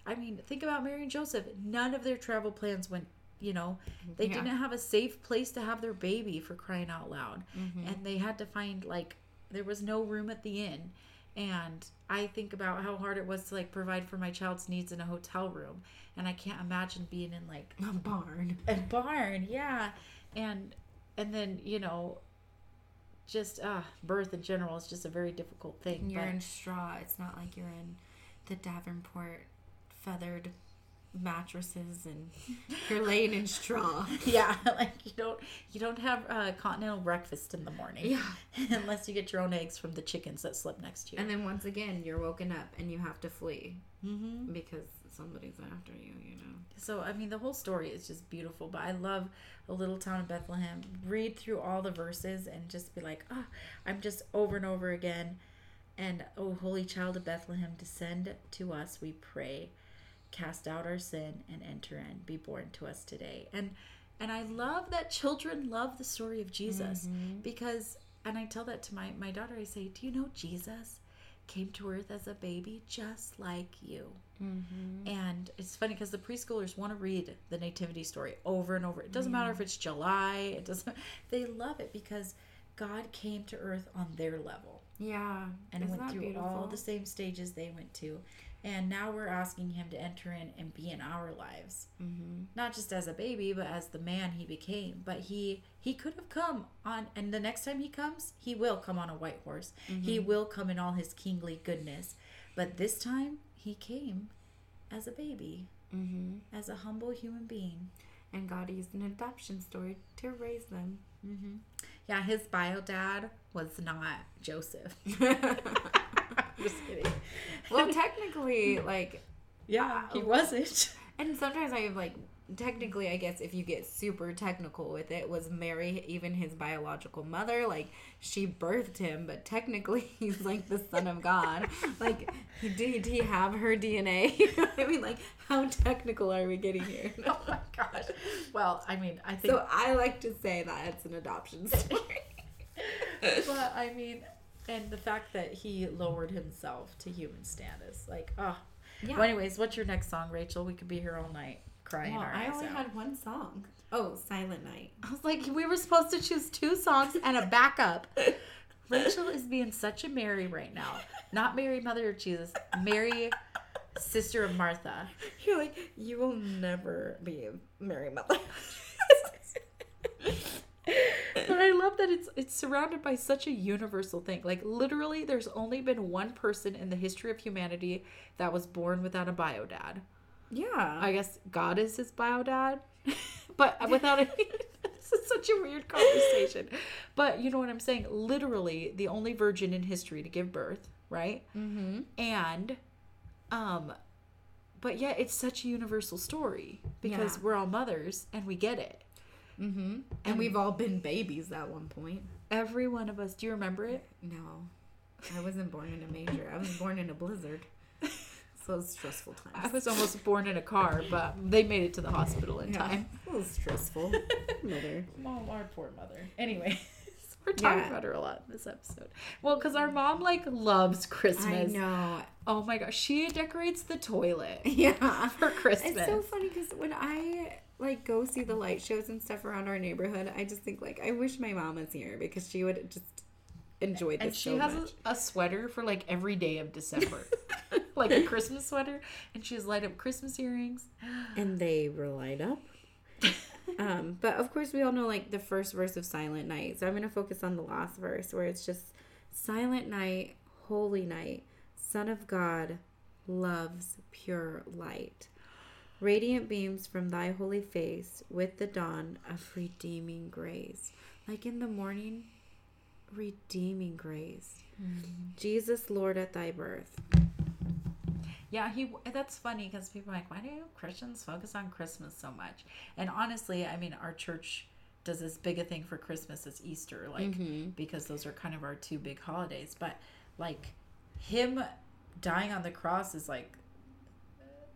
I mean, think about Mary and Joseph. None of their travel plans went. You know, they
Yeah.
didn't have a safe place to have their baby for crying out loud, mm-hmm. and they had to find like there was no room at the inn. And I think about how hard it was to like provide for my child's needs in a hotel room, and I can't imagine being in like
a barn.
a barn yeah and and then you know just uh birth in general is just a very difficult thing
And you're
but
in straw. It's not like you're in the Davenport feathered mattresses and you're laying in straw.
yeah, like you don't you don't have uh, continental breakfast in the morning.
Yeah.
unless you get your own eggs from the chickens that slept next to you.
And then once again, you're woken up and you have to flee
mm-hmm.
because somebody's after you, you know.
So I mean, the whole story is just beautiful. But I love a little town of Bethlehem. Read through all the verses and just be like, ah, I'm just over and over again. And oh, holy child of Bethlehem, descend to us, we pray. Cast out our sin and enter in. Be born to us today. And and I love that children love the story of Jesus because and I tell that to my my daughter. I say, do you know Jesus came to earth as a baby just like you?
Mm-hmm.
And it's funny because the preschoolers want to read the nativity story over and over. It doesn't matter if it's July. It doesn't. They love it because God came to earth on their level
Yeah.
and
Isn't
went through
beautiful?
all the same stages they went to. And now we're asking him to enter in and be in our lives,
Mm-hmm.
not just as a baby, but as the man he became. But he he could have come on, and the next time he comes, he will come on a white horse. He
Mm-hmm.
will come in all his kingly goodness. But this time, he came as a baby,
Mm-hmm.
as a humble human being.
And God used an adoption story to raise them.
Mm-hmm. Yeah, his bio dad was not Joseph. Just kidding.
well, technically, like,
Yeah, uh, he wasn't.
and sometimes I have like, technically, I guess if you get super technical with it, was Mary even his biological mother? Like, she birthed him, but technically, he's like the son of God. like, did he have her DNA? I mean, like, how technical are we getting here?
oh my gosh. Well, I mean, I think,
So I like to say that it's an adoption story.
but I mean, and the fact that he lowered himself to human status, like, oh.
Yeah.
Well, anyways, what's your next song, Rachel? We could be here all night crying
Well, I only
out.
had one song. Oh, Silent Night.
I was like, we were supposed to choose two songs and a backup. Rachel is being such a Mary right now. Not Mary, Mother of Jesus. Mary, Sister of Martha.
You're like, you will never be Mary Mother.
But I love that it's it's surrounded by such a universal thing. Like literally, there's only been one person in the history of humanity that was born without a bio dad.
yeah.
I guess God is his bio dad, but without a. this is such a weird conversation, but you know what I'm saying. Literally, the only virgin in history to give birth, right?
mm-hmm.
And, um, but yeah, it's such a universal story because
Yeah.
we're all mothers and we get it.
Mm-hmm. And we've all been babies at one point.
Every one of us. Do you remember it?
No. I wasn't born in a major. I was born in a blizzard. So it's stressful times.
I was almost born in a car, but they made it to the hospital in
Yeah.
time.
It was stressful. Mother.
Mom, our poor mother. Anyway, we're talking
Yeah.
about her a lot in this episode. Well, because our mom like loves Christmas.
I
Christmas.
know.
Oh my gosh, she decorates the toilet
Yeah.
for Christmas.
It's so funny because when I like go see the light shows and stuff around our neighborhood, I just think like I wish my mom was here because she would just enjoy this
and she
so
has
much.
a, a sweater for like every day of December, like a Christmas sweater, and she has light up Christmas earrings.
and they were light up. um, but of course, we all know like the first verse of Silent Night. So I'm going to focus on the last verse where it's just Silent Night, Holy Night, Son of God, loves pure light. Radiant beams from thy holy face with the dawn of redeeming grace. Like in the morning, redeeming grace. Mm-hmm. Jesus, Lord, at thy birth.
Yeah, he. That's funny because people are like, why do Christians focus on Christmas so much? And honestly, I mean, our church does as big a thing for Christmas as Easter, like mm-hmm. because those are kind of our two big holidays. But like him dying on the cross is like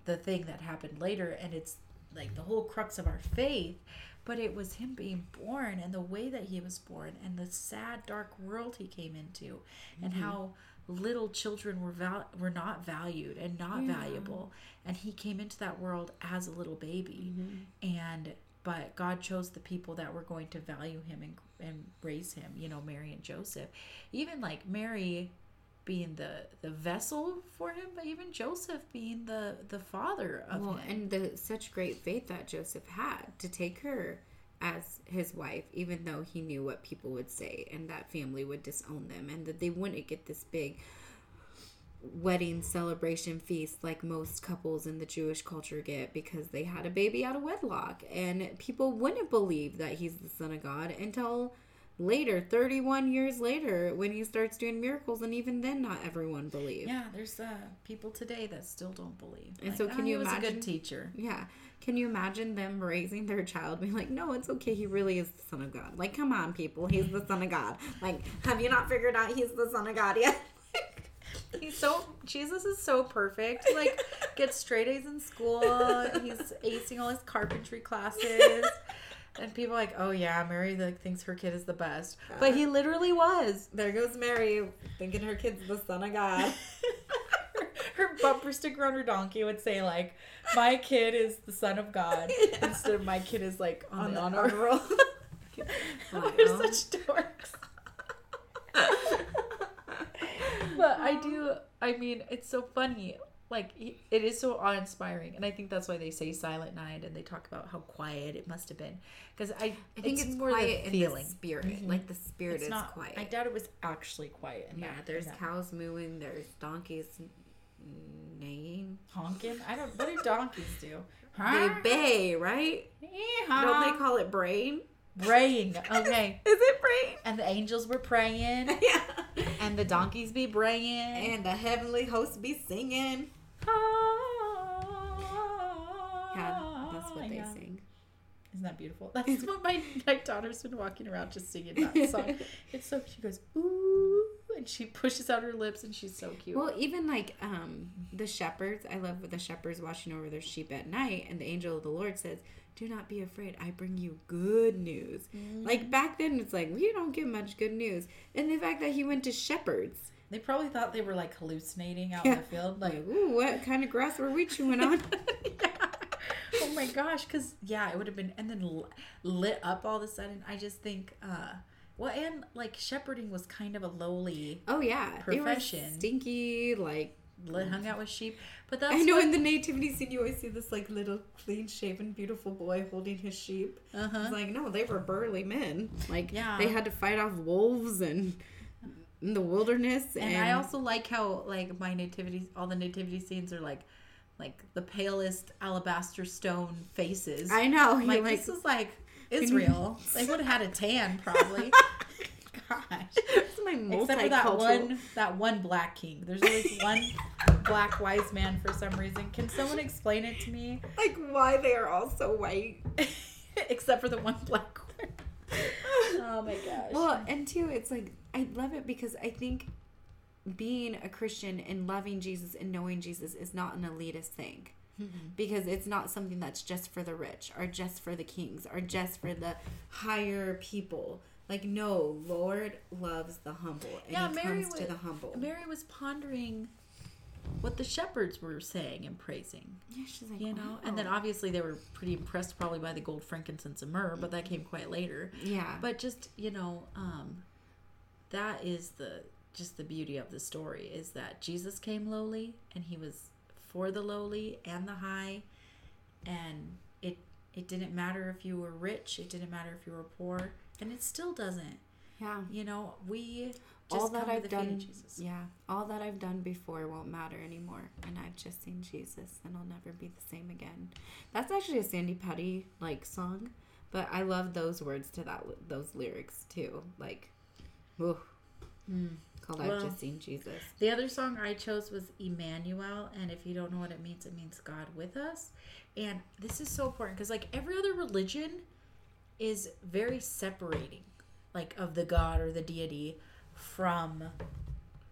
the thing that happened later, and it's like the whole crux of our faith. But it was him being born and the way that he was born and the sad, dark world he came into, and mm-hmm. how little children were val- were not valued and not valuable. And he came into that world as a little baby. Mm-hmm. And but God chose the people that were going to value him and, and raise him you know Mary and Joseph. Even like Mary being the the vessel for him but even Joseph being the the father of
Well,
him
and the such great faith that Joseph had to take her as his wife, even though he knew what people would say and that family would disown them and that they wouldn't get this big wedding celebration feast like most couples in the Jewish culture get because they had a baby out of wedlock. And people wouldn't believe that he's the Son of God until later, 31 years later, when he starts doing miracles. And even then, not everyone believes
Yeah, there's uh, people today that still don't believe.
And so can you
he was a
imagine-
good teacher?
Yeah. Can you imagine them raising their child being like, no, it's okay. He really is the Son of God. Like, come on, people. He's the Son of God. Like, have you not figured out he's the Son of God yet?
He's so Jesus is so perfect. Like gets straight A's in school. He's acing all his carpentry classes. And people are like, oh yeah, Mary like thinks her kid is the best, but he literally was.
there goes Mary thinking her kid's the Son of God.
her bumper sticker on her donkey would say like, "My kid is the son of God," instead of "My kid is like on, the, honor roll." We're such dorks. but I do. I mean, it's so funny. Like it is so awe-inspiring, and I think that's why they say Silent Night, and they talk about how quiet it must have been. Because I,
I think it's,
more
quiet
the
in
feeling.
the spirit.
Mhm.
Like the spirit
It's
is
not
quiet.
I doubt it was actually quiet. In
yeah,
that,
there's
in
cows mooing. There's donkeys neighing.
honking. I don't. What do donkeys do?
They bay, right? Don't they call it brain?
braying? Okay.
Is it brain?
And the angels were praying,
yeah.
and the donkeys be braying.
And the heavenly hosts be singing. Yeah, that's what they
Yeah.
sing.
Isn't that beautiful? That's what my, my daughter's been walking around just singing that song. It's so she goes ooh, and she pushes out her lips, and she's so cute.
Well, even like um the shepherds, I love the shepherds watching over their sheep at night, and the angel of the Lord says, "Do not be afraid. I bring you good news." Like back then, it's like we don't get much good news, and the fact that he went to shepherds,
they probably thought they were like hallucinating out
Yeah.
in the field, like.
ooh, what kind of grass were we chewing on?
Yeah. Oh my gosh, because yeah, it would have been and then lit up all of a sudden. I just think, uh, well, and like shepherding was kind of a lowly,
oh yeah,
Profession.
stinky, like.
lit, hung out with sheep. But that's
I know
what-
in the nativity scene you always see this like little clean shaven beautiful boy holding his sheep.
Uh-huh.
It's like no, they were burly men. Like
Yeah.
they had to fight off wolves and in the wilderness.
And, I also like how like my nativity, all the nativity scenes are like, like the palest alabaster stone faces.
I know.
Like,
like,
this is like Israel. they would have had a tan probably. Gosh.
it's my
Except for that one, that one black king. There's always one black wise man for some reason. Can someone explain it to me?
Like why they are all so white.
Except for the one black one. Oh my gosh.
Well, and two, it's like I love it because I think being a Christian and loving Jesus and knowing Jesus is not an elitist thing. Because it's not something that's just for the rich or just for the kings or just for the higher people. Like no, Lord loves the humble and
Yeah,
he
Mary
comes to the humble.
Mary was pondering what the shepherds were saying and praising.
yeah, she's like,
you know and then obviously they were pretty impressed probably by the gold frankincense and myrrh but that came quite later
yeah,
but just you know um that is the just the beauty of the story is that jesus came lowly and he was for the lowly and the high and it it didn't matter if you were rich it didn't matter if you were poor and it still doesn't
yeah.
you know we just
all that
come
I've
the feet of
done, yeah, all that I've done before won't matter anymore, and I've just seen Jesus, and I'll never be the same again. That's actually a Sandi Patty like song, but I love those words to that those lyrics too. Like, ooh, mm. called I've just seen Jesus.
The other song I chose was Emmanuel, and if you don't know what it means, it means God with us. And this is so important because, like, every other religion is very separating, like, of the God or the deity from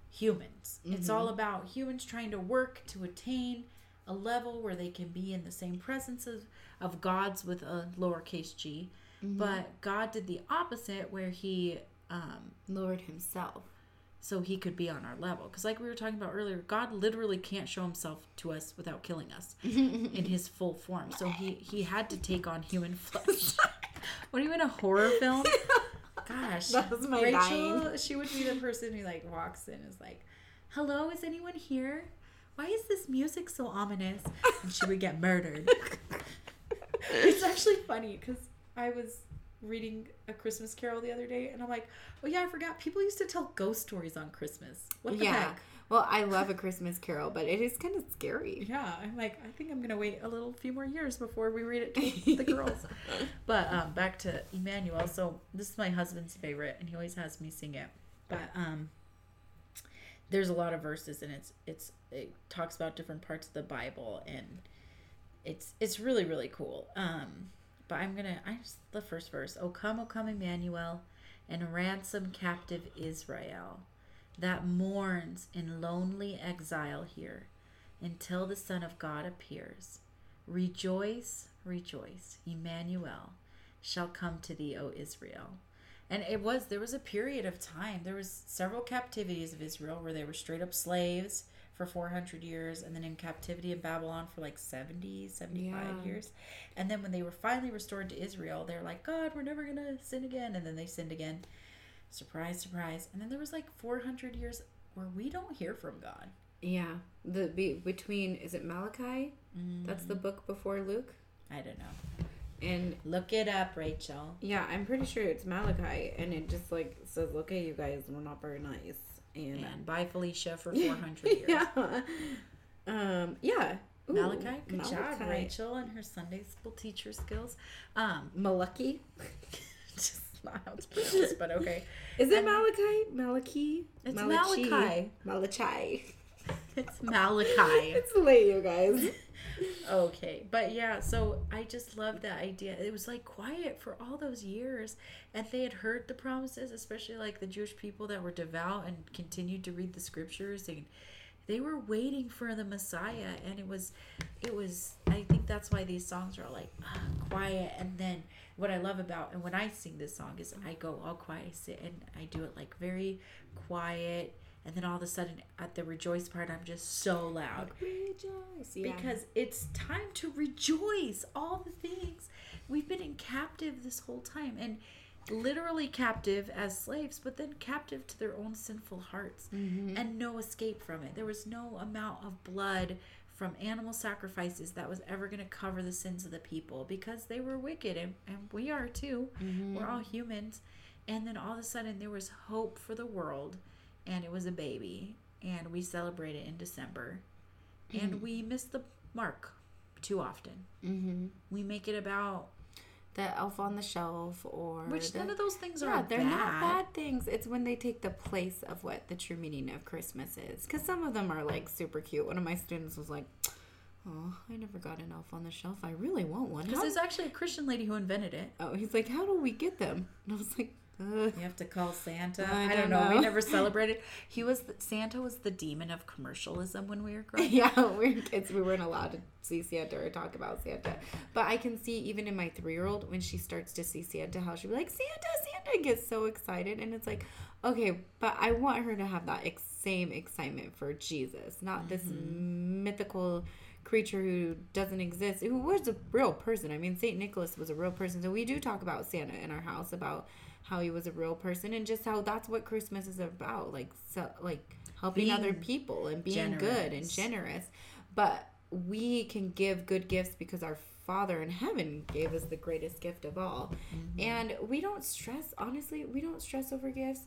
humans. It's mm-hmm. all about humans trying to work to attain a level where they can be in the same presence of, of gods with a lowercase g. Mm-hmm. But God did the opposite, where He um,
Lord Himself.
so he could be on our level. Because, like we were talking about earlier, God literally can't show himself to us without killing us in his full form. So he he had to take on human flesh. what are you in a horror film? Gosh,
That was my
Rachel.
dying.
She would be the person who like walks in and is like, "Hello, is anyone here? Why is this music so ominous?" And she would get murdered. it's actually funny because I was reading a Christmas Carol the other day, and I'm like, "Oh yeah, I forgot. People used to tell ghost stories on Christmas. What the
yeah.
heck?"
Well, I love a Christmas Carol, but it is kind of scary.
Yeah, I'm like, I think I'm gonna wait a little few more years before we read it to the girls. but um, back to Emmanuel. So this is my husband's favorite, and he always has me sing it. But um, there's a lot of verses, and it's it's it talks about different parts of the Bible, and it's it's really really cool. Um, but I'm gonna I just the first verse. Oh come, oh come, Emmanuel, and ransom captive Israel that mourns in lonely exile here until the Son of God appears. Rejoice, rejoice, Emmanuel shall come to thee, O Israel. And it was, there was a period of time, there was several captivities of Israel where they were straight up slaves for 400 years and then in captivity in Babylon for like 70, 75
Yeah.
years. And then when they were finally restored to Israel, they're like, God, we're never going to sin again. And then they sinned again. Surprise, surprise. And then there was like 400 years where we don't hear from God.
Yeah, the be, between is it Malachi? That's the mm-hmm. book before Luke,
I don't know.
and
Look it up, Rachel.
yeah, I'm pretty sure it's Malachi, and it just like says, "Okay, you guys, we're not very nice." And,
And bye, Felicia, for 400 years.
yeah, um, yeah. Ooh,
Malachi, good job, Rachel, and her Sunday school teacher skills. Um,
Malachi.
just not how it's pronounced, but okay.
Is it
And-
Malachi? Malachi?
It's
Malachi.
Malachi.
Malachi.
It's Malachi.
it's late, you guys.
Okay, but yeah, so I just love that idea. It was like quiet for all those years, and they had heard the promises, especially like the Jewish people that were devout and continued to read the scriptures, and they were waiting for the Messiah. And it was, it was. I think that's why these songs are like ah, quiet. And then what I love about and when I sing this song is I go all quiet, I sit and I do it like very quiet. And then all of a sudden, at the rejoice part, I'm just so loud.
Rejoice. Yeah.
because it's time to rejoice all the things. We've been in captive this whole time and literally captive as slaves but then captive to their own sinful hearts mm-hmm. and no escape from it. There was no amount of blood from animal sacrifices that was ever going to cover the sins of the people because they were wicked and, and we are too. We're mm-hmm. all humans. And then all of a sudden there was hope for the world and it was a baby and we celebrate it in december and we miss the mark too often.
mm-hmm.
We make it about
the elf on the shelf or
which
the,
none of those things
yeah,
are
they're
bad.
not bad things. It's when they take the place of what the true meaning of Christmas is. Because some of them are like super cute. One of my students was like, "Oh, I never got an elf on the shelf. I really want one."
Because there's actually a Christian lady who invented it.
oh, he's like, "How do we get them?" And I was like.
You have to call Santa.
I
I,
don't
don't know. We never celebrated. He was the, Santa was the demon of commercialism when we were growing. up.
yeah, we were kids. We weren't allowed to see Santa or talk about Santa. But I can see even in my three year old when she starts to see Santa, how she'll be like, Santa, Santa, gets so excited. And it's like, okay, but I want her to have that ex- same excitement for Jesus, not this mm-hmm. mythical creature who doesn't exist, who was a real person. I mean, St. Nicholas was a real person. So we do talk about Santa in our house about how he was a real person and just how that's what Christmas is about. Like, so, like, helping
Being
other people and being good and
generous.
generous. But we can give good gifts because our Father in heaven gave us the greatest gift of all. Mm-hmm. And we don't stress, honestly, we don't stress over gifts.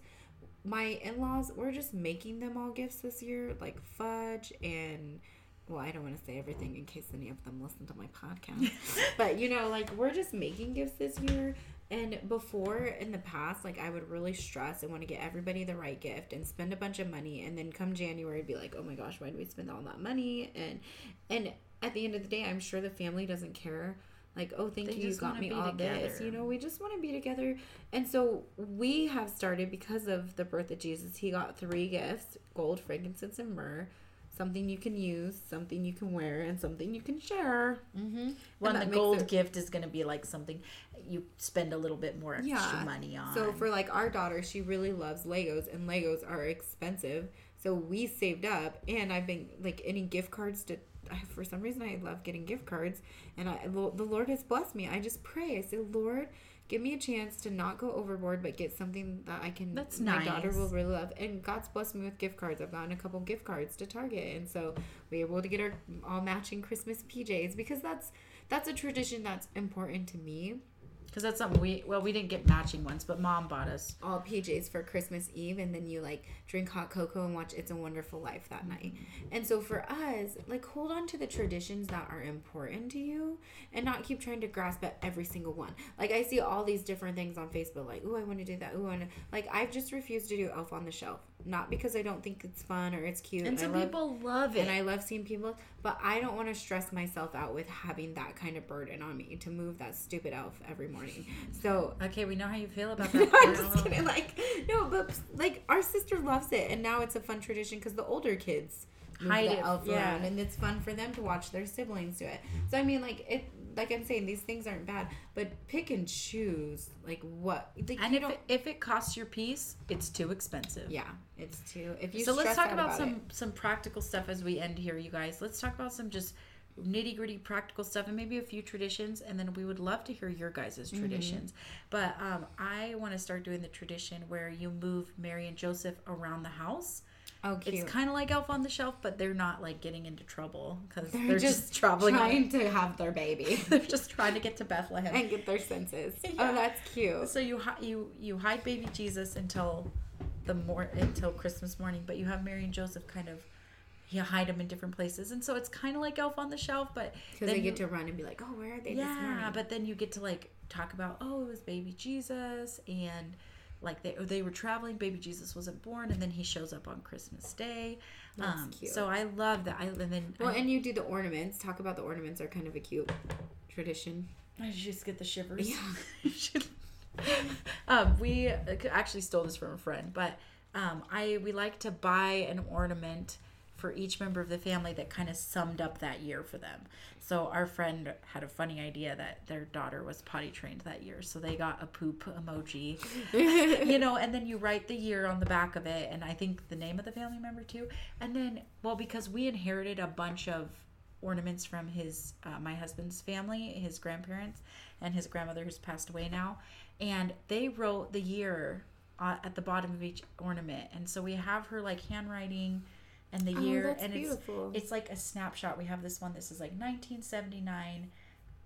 My in laws, we're just making them all gifts this year, like fudge and. Well, I don't want to say everything in case any of them listen to my podcast. but, you know, like, we're just making gifts this year. And before in the past, like I would really stress and want to get everybody the right gift and spend a bunch of money, and then come January, be like, "Oh my gosh, why did we spend all that money?" And and at the end of the day, I'm sure the family doesn't care. Like, oh, thank
They
you, you got me all this.
together.
You know, we just want to be together. And so we have started because of the birth of Jesus. He got three gifts: gold, frankincense, and myrrh. Something you can use, something you can wear, and something you can share.
Mm-hmm. Well, the gold
it-
gift is going to be like something you spend a little bit more extra
Yeah.
money on.
So for like our daughter, she really loves Legos, and Legos are expensive. So we saved up, and I've been like any gift cards to. I, for some reason, I love getting gift cards, and I the Lord has blessed me. I just pray. I say, Lord, give me a chance to not go overboard, but get something that I can.
That's
my daughter will really love, and God's blessed me with gift cards. I've gotten a couple gift cards to Target, and so we were able to get our all matching Christmas PJs because that's that's a tradition that's important to me
because that's something we well we didn't get matching ones, but mom bought us.
all PJs for Christmas Eve, and then you like drink hot cocoa and watch It's a Wonderful Life that night. And so for us, like hold on to the traditions that are important to you, and not keep trying to grasp at every single one. Like I see all these different things on Facebook, like oh I want to do that, oh to like I've just refused to do Elf on the Shelf, not because I don't think it's fun or it's cute,
And
I
some
love-
people love it.
and I love seeing people, but I don't want to stress myself out with having that kind of burden on me to move that stupid elf every morning. So
okay, we know how you feel about
no,
that.
I'm just kidding. Like, no, but like our sister loves it, and now it's a fun tradition because the older kids
Hide
the
it,
elf
yeah.
around, and it's fun for them to watch their siblings do it. So I mean, like it. Like I'm saying, these things aren't bad, but pick and choose like what. Like,
And if it, if it costs your piece, it's too expensive.
yeah, it's too. If you
so let's talk
out
about, some
it-
some practical stuff as we end here, you guys. Let's talk about some just nitty gritty practical stuff and maybe a few traditions, and then we would love to hear your guys'
Mm-hmm.
traditions. But um, I want to start doing the tradition where you move Mary and Joseph around the house.
Oh, cute.
It's kind of like Elf on the Shelf, but they're not like getting into trouble because they're,
They're
just,
just
traveling.
trying to have their baby
they're just trying to get to Bethlehem.
and get their senses.
Oh, yeah.
Oh, that's cute.
So you you you hide baby Jesus until the mor- until Christmas morning, but you have Mary and Joseph kind of you hide them in different places, and so it's kind of like Elf on the Shelf, but
Because they get
you-
to run and be like, oh, where are they
yeah, but then you get to like talk about oh it was baby Jesus and like they they were traveling, baby Jesus wasn't born, and then he shows up on Christmas Day.
That's
um,
cute.
So I love that. I and then
Well,
I,
and you do the ornaments. Talk about the ornaments are kind of a cute tradition.
I just get the shivers.
Yeah.
um, we actually stole this from a friend, but um, I we like to buy an ornament for each member of the family that kind of summed up that year for them. So our friend had a funny idea that their daughter was potty trained that year, so they got a poop emoji, you know, and then you write the year on the back of it, and I think the name of the family member too, and then well because we inherited a bunch of ornaments from his uh, my husband's family his grandparents and his grandmother who's passed away now and they wrote the year uh, at the bottom of each ornament. And so we have her like handwriting and the
Oh,
year and
beautiful.
it's it's like a snapshot. We have this one this is like 1979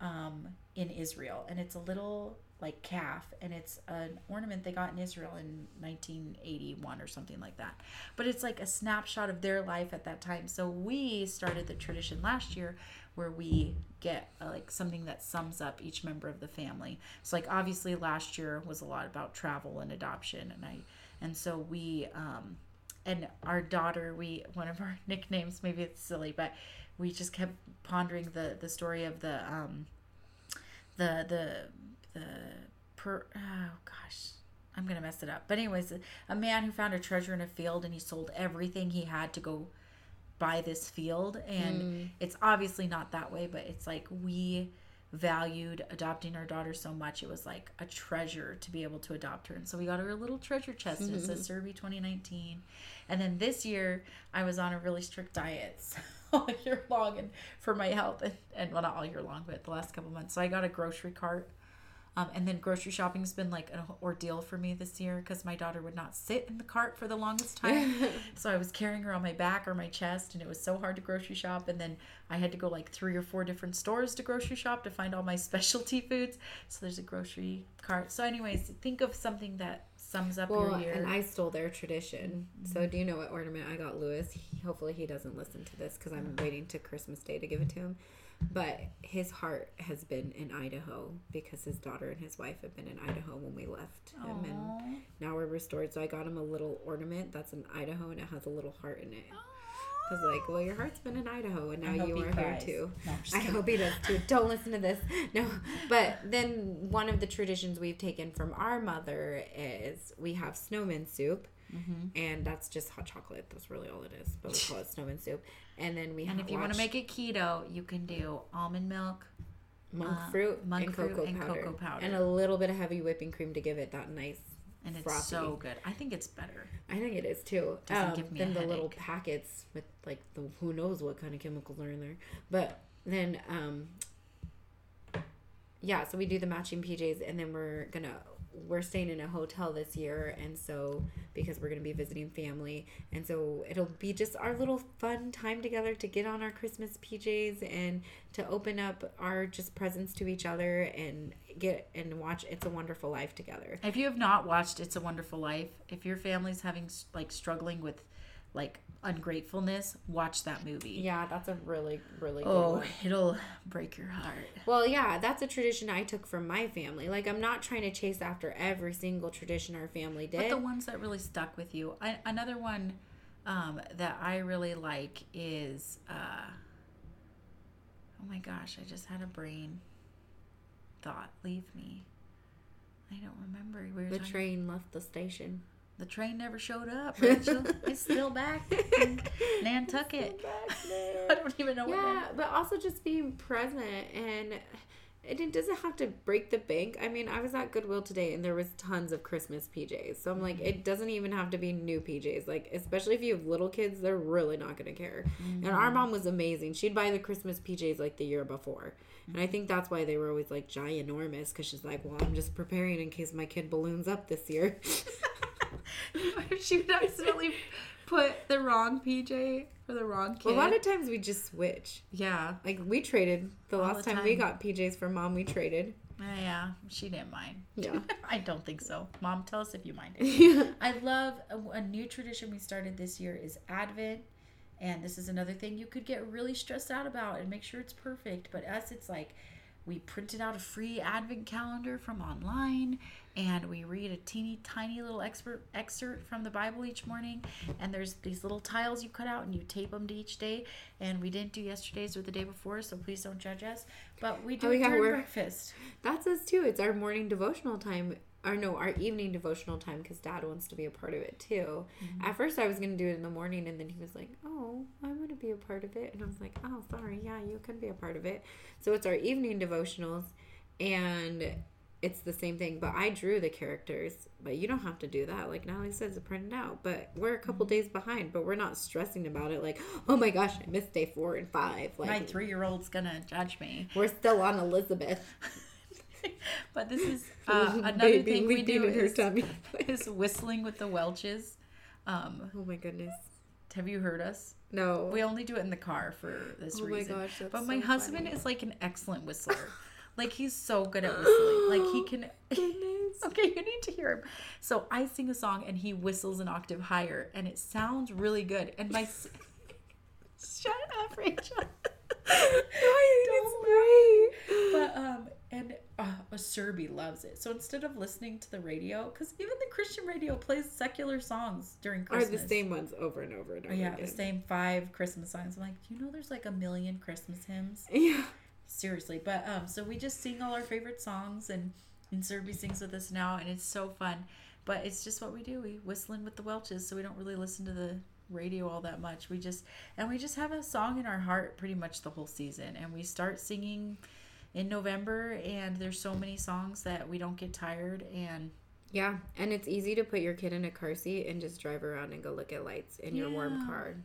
um, in israel and it's a little like calf and it's an ornament they got in israel in 1981 or something like that. But it's like a snapshot of their life at that time. So we started the tradition last year where we get uh, like something that sums up each member of the family. So like obviously last year was a lot about travel and adoption and i and so we um and our daughter we one of our nicknames maybe it's silly but we just kept pondering the the story of the um the the the per oh gosh i'm gonna mess it up. But anyways a man who found a treasure in a field and he sold everything he had to go buy this field. And it's obviously not that way but it's like we valued adopting our daughter so much it was like a treasure to be able to adopt her. And so we got her a little treasure chest. And it says Survey 2019 and then this year i was on a really strict diet so all year long and for my health and, and well not all year long but the last couple months. So i got a grocery cart um, and then grocery shopping's been like an ordeal for me this year because my daughter would not sit in the cart for the longest time. so I was carrying her on my back or my chest, and it was so hard to grocery shop. And then I had to go like three or four different stores to grocery shop to find all my specialty foods. So there's a grocery cart. So, anyways, think of something that sums up
Well,
your year.
and I stole their tradition. So, mm-hmm. do you know what ornament I got Lewis? He, hopefully, he doesn't listen to this because I'm mm-hmm. waiting to Christmas Day to give it to him. But his heart has been in Idaho because his daughter and his wife have been in Idaho when we left him, and now we're restored. So I got him a little ornament that's in Idaho and it has a little heart in it. I was like, "Well, your heart's been in Idaho, and now you
he
are
cries.
here too."
No,
I hope he does too. Don't listen to this. No, but then one of the traditions we've taken from our mother is we have snowman soup,
Mm-hmm.
and that's just hot chocolate. That's really all it is. But we call it snowman soup. And then we
And
have
if you want to make it keto, you can do almond milk.
monk
uh,
fruit
monk
and
fruit
cocoa
and
powder,
cocoa powder.
and a little bit of heavy whipping cream to give it that nice.
And it's
Frothy.
so good. I think it's better.
I think it is too.
Doesn't
um,
give me a
then the little packets with like the who knows what kind of chemicals are in there. But then um yeah, so we do the matching PJs and then we're gonna we're staying in a hotel this year, and so because we're gonna be visiting family, and so it'll be just our little fun time together to get on our Christmas PJs and to open up our just presents to each other and get and watch It's a Wonderful Life together.
If you have not watched It's a Wonderful Life, if your family's having like struggling with like ungratefulness, watch that movie.
Yeah, that's a really really good
Oh,
one.
it'll break your heart.
Well, yeah, that's a tradition I took from my family. Like, I'm not trying to chase after every single tradition our family did.
But the ones that really stuck with you. I, another one um, that I really like is uh, oh my gosh, I just had a brain thought leave me. I don't remember. We
the
talking-
train left the station.
the train never showed up. Rachel. it's still back in Nantucket. I don't even know.
Yeah, but also just being present and. And it doesn't have to break the bank. I mean, I was at Goodwill today and there was tons of Christmas PJs. So I'm like, mm-hmm. it doesn't even have to be new PJs. Like, especially if you have little kids, they're really not going to care. And our mm-hmm. mom was amazing. She'd buy the Christmas PJs like the year before. And I think that's why they were always like ginormous because she's like, well, I'm just preparing in case my kid balloons up this year.
she would accidentally put the wrong PJ for the wrong kid.
a lot of times we just switch.
yeah.
Like, we traded. The
All
last
the
time we got PJs for mom, we traded.
Uh, yeah, she didn't mind.
Yeah.
I don't think so. Mom, tell us if you mind I love a, a new tradition we started this year is Advent. And this is another thing you could get really stressed out about and make sure it's perfect. But us, it's like we printed out a free Advent calendar from online and we read a teeny tiny little expert excerpt from the Bible each morning. And there's these little tiles you cut out and you tape them to each day. And we didn't do yesterday's or the day before, so please don't judge us. But we do
Oh, yeah,
breakfast.
That's us too. It's our morning devotional time. Or no, our evening devotional time because dad wants to be a part of it too. Mm-hmm. At first, I was going to do it in the morning, and then he was like, Oh, I want to be a part of it. And I was like, Oh, sorry. Yeah, you can be a part of it. So it's our evening devotionals, and it's the same thing. But I drew the characters, but you don't have to do that. Like Natalie says, it printed out. But we're a couple days behind, but we're not stressing about it. Like, oh my gosh, I missed day four and five. Like,
My three year old's gonna judge me.
we're still on Elizabeth.
but this is uh, another
Baby
thing we do
in her
is,
tummy.
is whistling with the Welches. Um,
Oh my goodness.
have you heard us?
No.
We only do it in the car for this
Oh my
reason.
gosh, that's
but my
so
husband
funny.
is like an excellent whistler. Like he's so good at whistling. Like he can. Okay, you need to hear him. So I sing a song and he whistles an octave higher, and it sounds really good. And my shut up, Rachel.
it's great.
But um, and uh, a Serby loves it. So instead of listening to the radio, because even the Christian radio plays secular songs during Christmas.
Are the same ones over and over and over
Oh, yeah,
again.
the same five Christmas songs. I'm like, do you know there's like a million Christmas hymns?
Yeah.
Seriously, but um, so we just sing all our favorite songs, and and Serby sings with us now, and it's so fun. But it's just what we do. We whistling with the Welches, so we don't really listen to the radio all that much. We just and we just have a song in our heart pretty much the whole season, and we start singing in November, and there's so many songs that we don't get tired, and
Yeah, and it's easy to put your kid in a car seat and just drive around and go look at lights in your warm car.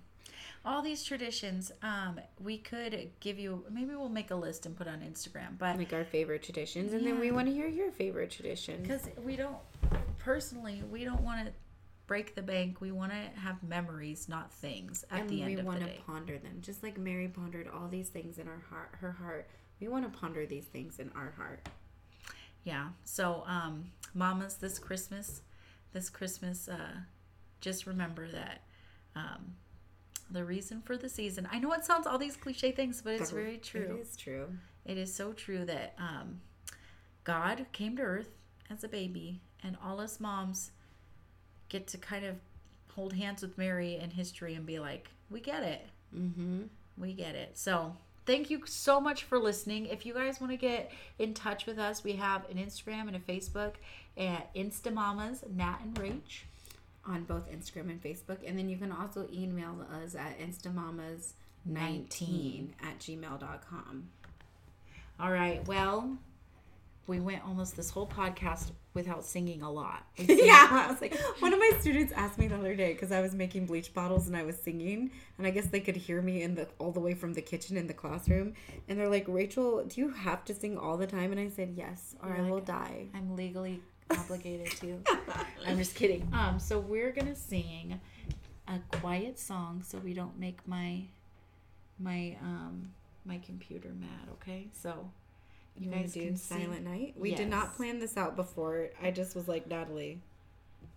All these traditions. Um, we could give you maybe we'll make a list and put on Instagram, but
Like our favorite traditions, and then we want to hear your favorite traditions.
because we don't personally we don't want to break the bank we want to have memories not things at
and
the end of
it.
And
we
want to
ponder them, just like Mary pondered all these things in her heart. Her heart. We want to ponder these things in our heart.
yeah so um mamas this christmas this christmas uh just remember that um the reason for the season i know it sounds all these cliche things but it's very true
It is true.
It is so true that um, God came to earth as a baby, and all us moms get to kind of hold hands with Mary in history and be like, we get it.
Mm-hmm.
We get it. So, thank you so much for listening. If you guys want to get in touch with us, we have an Instagram and a Facebook at Instamamas, Nat and Rach.
On both Instagram and Facebook. And then you can also email us at instamamas19 at gmail.com.
All right. Well, we went almost this whole podcast without singing a lot.
Yeah, I was like, one of my students asked me the other day because I was making bleach bottles and I was singing, and I guess they could hear me in the all the way from the kitchen in the classroom, and they're like, Rachel, do you have to sing all the time? And I said, yes, or
You're
I will die.
I'm legally obligated to. I'm just kidding. Um, so we're gonna sing a quiet song so we don't make my my um my computer mad. Okay, so
You guys do. Silent Night? We did not plan this out before. I just was like, Natalie.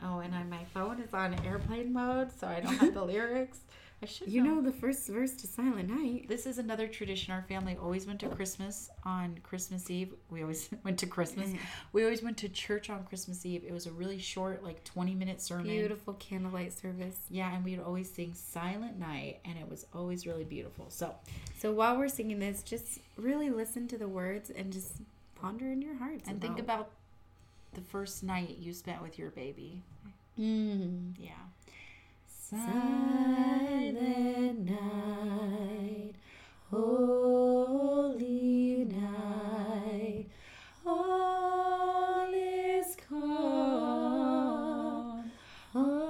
Oh, and on my phone is on airplane mode, so I don't have the lyrics. I should
You know the first verse to Silent Night.
This is another tradition. Our family always went to Christmas on Christmas Eve. We always went to Christmas. We always went to church on Christmas Eve. It was a really short, like 20 minute sermon.
Beautiful candlelight service.
Yeah, and we'd always sing Silent Night, and it was always really beautiful. So,
So while we're singing this, just really listen to the words and just ponder in your hearts.
and think about the first night you spent with your baby.
Mm.
Yeah.
Silent night, holy night, all is calm, all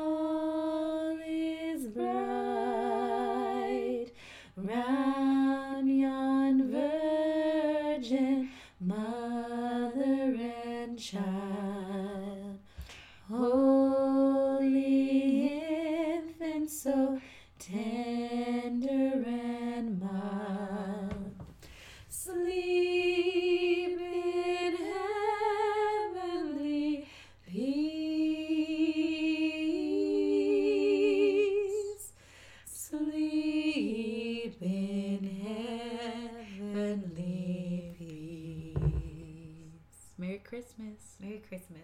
Christmas.